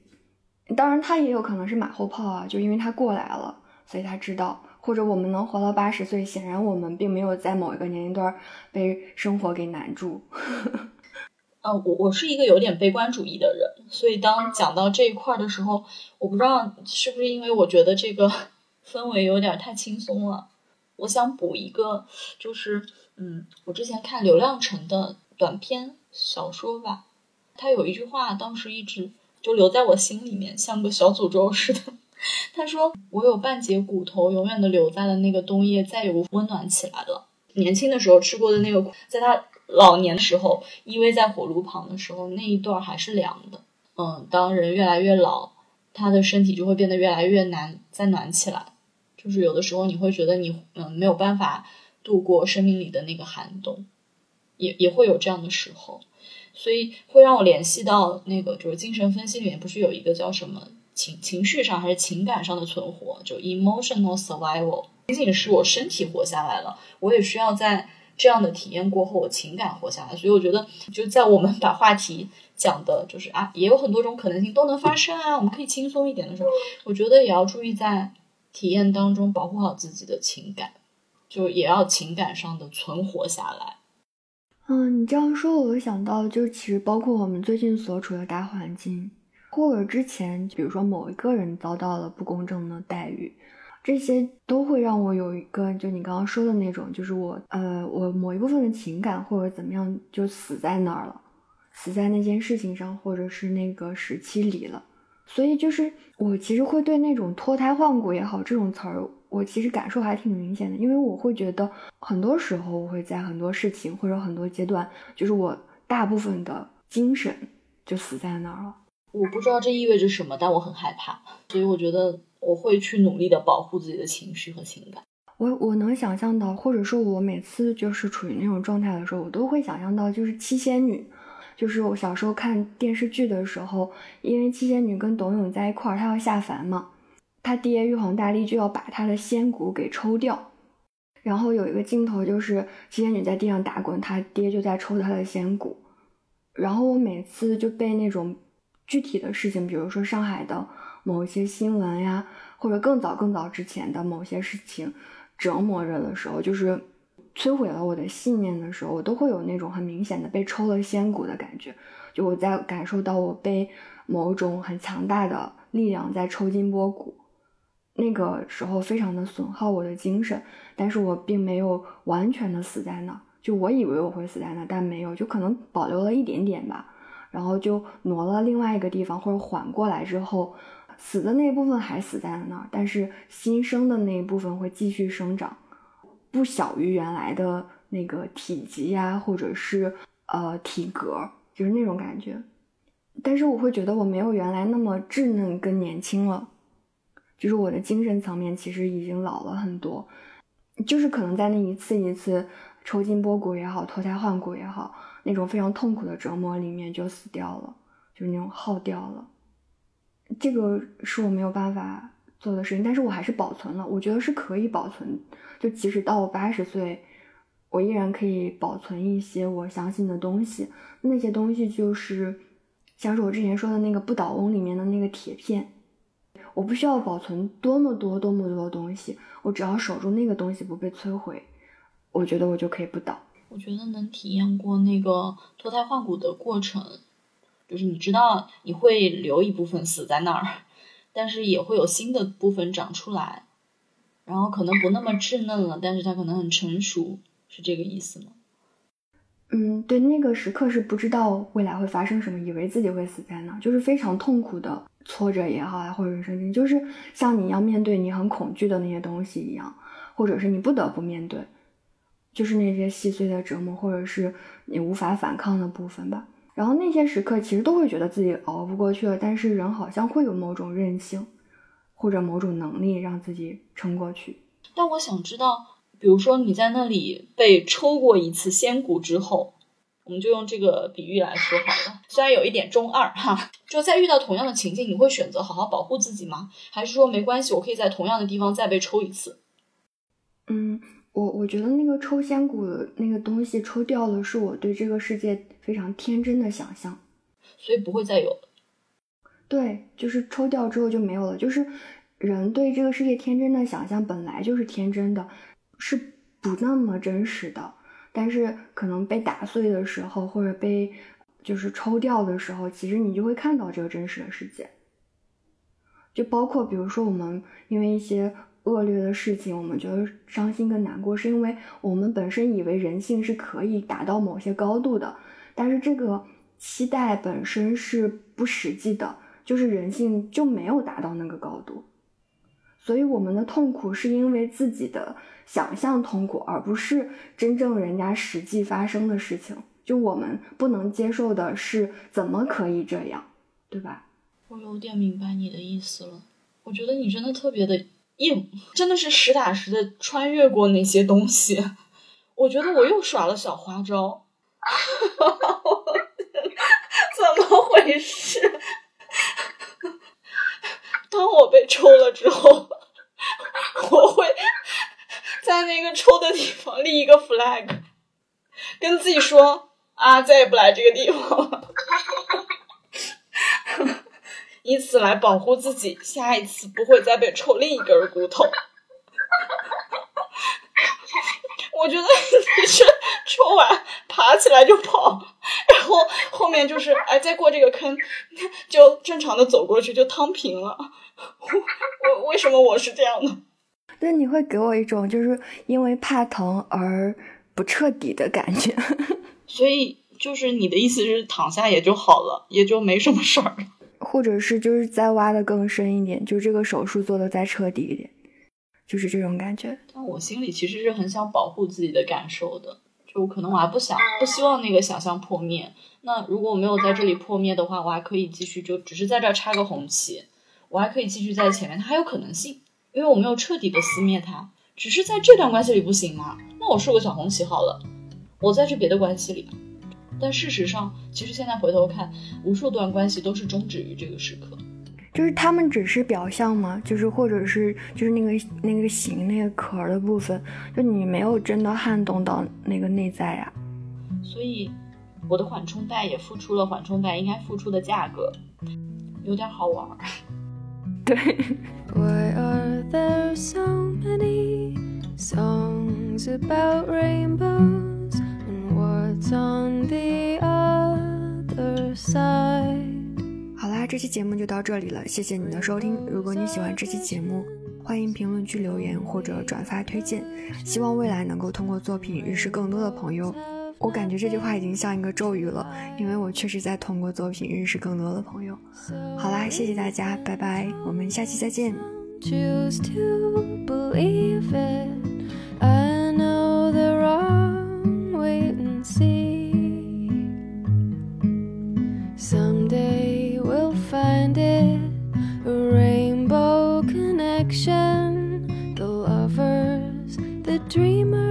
当然他也有可能是马后炮啊，就因为他过来了，所以他知道，或者我们能活到八十岁，显然我们并没有在某一个年龄段被生活给难住。呃，我我是一个有点悲观主义的人，所以当讲到这一块的时候，我不知道是不是因为我觉得这个氛围有点太轻松了。我想补一个，就是，嗯，我之前看刘亮程的短篇小说吧，他有一句话，当时一直就留在我心里面，像个小诅咒似的。他说：“我有半截骨头，永远的留在了那个冬夜，再也无温暖起来了。年轻的时候吃过的那个，在他老年的时候依偎在火炉旁的时候，那一段还是凉的。嗯，当人越来越老，他的身体就会变得越来越难再暖起来。”就是有的时候你会觉得你嗯没有办法度过生命里的那个寒冬，也也会有这样的时候，所以会让我联系到那个就是精神分析里面不是有一个叫什么情情绪上还是情感上的存活，就 emotional survival，仅仅是我身体活下来了，我也需要在这样的体验过后我情感活下来，所以我觉得就在我们把话题讲的就是啊也有很多种可能性都能发生啊，我们可以轻松一点的时候，我觉得也要注意在。体验当中保护好自己的情感，就也要情感上的存活下来。嗯，你这样说，我想到就是其实包括我们最近所处的大环境，或者之前比如说某一个人遭到了不公正的待遇，这些都会让我有一个就你刚刚说的那种，就是我呃我某一部分的情感或者怎么样就死在那儿了，死在那件事情上，或者是那个时期里了。所以就是我其实会对那种脱胎换骨也好这种词儿，我其实感受还挺明显的，因为我会觉得很多时候我会在很多事情或者很多阶段，就是我大部分的精神就死在那儿了。我不知道这意味着什么，但我很害怕，所以我觉得我会去努力的保护自己的情绪和情感。我我能想象到，或者说我每次就是处于那种状态的时候，我都会想象到就是七仙女。就是我小时候看电视剧的时候，因为七仙女跟董永在一块儿，她要下凡嘛，他爹玉皇大帝就要把他的仙骨给抽掉。然后有一个镜头就是七仙女在地上打滚，他爹就在抽她的仙骨。然后我每次就被那种具体的事情，比如说上海的某一些新闻呀，或者更早更早之前的某些事情折磨着的时候，就是摧毁了我的信念的时候，我都会有那种很明显的被抽了仙骨的感觉。就我在感受到我被某种很强大的力量在抽筋剥骨，那个时候非常的损耗我的精神，但是我并没有完全的死在那儿。就我以为我会死在那儿，但没有，就可能保留了一点点吧，然后就挪了另外一个地方，或者缓过来之后，死的那部分还死在了那儿，但是新生的那一部分会继续生长，不小于原来的那个体积呀，或者是呃体格，就是那种感觉。但是我会觉得我没有原来那么稚嫩跟年轻了，就是我的精神层面其实已经老了很多，就是可能在那一次一次。抽筋剥骨也好，脱胎换骨也好，那种非常痛苦的折磨里面就死掉了，就是那种耗掉了。这个是我没有办法做的事情，但是我还是保存了。我觉得是可以保存，就即使到我八十岁，我依然可以保存一些我相信的东西。那些东西就是像是我之前说的那个不倒翁里面的那个铁片，我不需要保存多么多多么多的东西，我只要守住那个东西不被摧毁。我觉得我就可以不倒。我觉得能体验过那个脱胎换骨的过程，就是你知道你会留一部分死在那儿，但是也会有新的部分长出来，然后可能不那么稚嫩了，但是它可能很成熟，是这个意思吗？嗯，对，那个时刻是不知道未来会发生什么，以为自己会死在那儿，就是非常痛苦的挫折也好啊，或者人生经历，就是像你要面对你很恐惧的那些东西一样，或者是你不得不面对。就是那些细碎的折磨，或者是你无法反抗的部分吧。然后那些时刻，其实都会觉得自己熬不过去了。但是人好像会有某种韧性，或者某种能力让自己撑过去。但我想知道，比如说你在那里被抽过一次仙骨之后，我们就用这个比喻来说好了。虽然有一点中二哈，就在遇到同样的情境，你会选择好好保护自己吗？还是说没关系，我可以在同样的地方再被抽一次？嗯。我我觉得那个抽仙骨的那个东西抽掉了，是我对这个世界非常天真的想象，所以不会再有。对，就是抽掉之后就没有了。就是人对这个世界天真的想象本来就是天真的，是不那么真实的。但是可能被打碎的时候，或者被就是抽掉的时候，其实你就会看到这个真实的世界。就包括比如说我们因为一些。恶劣的事情，我们觉得伤心跟难过，是因为我们本身以为人性是可以达到某些高度的，但是这个期待本身是不实际的，就是人性就没有达到那个高度，所以我们的痛苦是因为自己的想象痛苦，而不是真正人家实际发生的事情。就我们不能接受的是，怎么可以这样，对吧？我有点明白你的意思了，我觉得你真的特别的。硬真的是实打实的穿越过那些东西，我觉得我又耍了小花招，怎么回事？当我被抽了之后，我会在那个抽的地方立一个 flag，跟自己说啊，再也不来这个地方了。以此来保护自己，下一次不会再被抽另一根骨头。我觉得你是抽完爬起来就跑，然后后面就是哎，再过这个坑就正常的走过去就躺平了。我为什么我是这样的？对，你会给我一种就是因为怕疼而不彻底的感觉。所以就是你的意思是躺下也就好了，也就没什么事儿了。或者是就是再挖的更深一点，就这个手术做的再彻底一点，就是这种感觉。但我心里其实是很想保护自己的感受的，就可能我还不想不希望那个想象破灭。那如果我没有在这里破灭的话，我还可以继续，就只是在这插个红旗，我还可以继续在前面，它还有可能性，因为我没有彻底的撕灭它，只是在这段关系里不行嘛。那我竖个小红旗好了，我在这别的关系里。但事实上，其实现在回头看，无数段关系都是终止于这个时刻。就是他们只是表象吗？就是或者是就是那个那个形那个壳的部分，就你没有真的撼动到那个内在呀。所以，我的缓冲带也付出了缓冲带应该付出的价格，有点好玩。对。Why are there so many songs about rainbows and what's on the other side? 好啦这期节目就到这里了谢谢你的收听。如果你喜欢这期节目欢迎评论区留言或者转发推荐。希望未来能够通过作品认识更多的朋友。我感觉这句话已经像一个咒语了因为我确实在通过作品认识更多的朋友。好啦谢谢大家拜拜我们下期再见。Choose to believe it. I know the wrong way to see. Some day the lovers, the dreamers.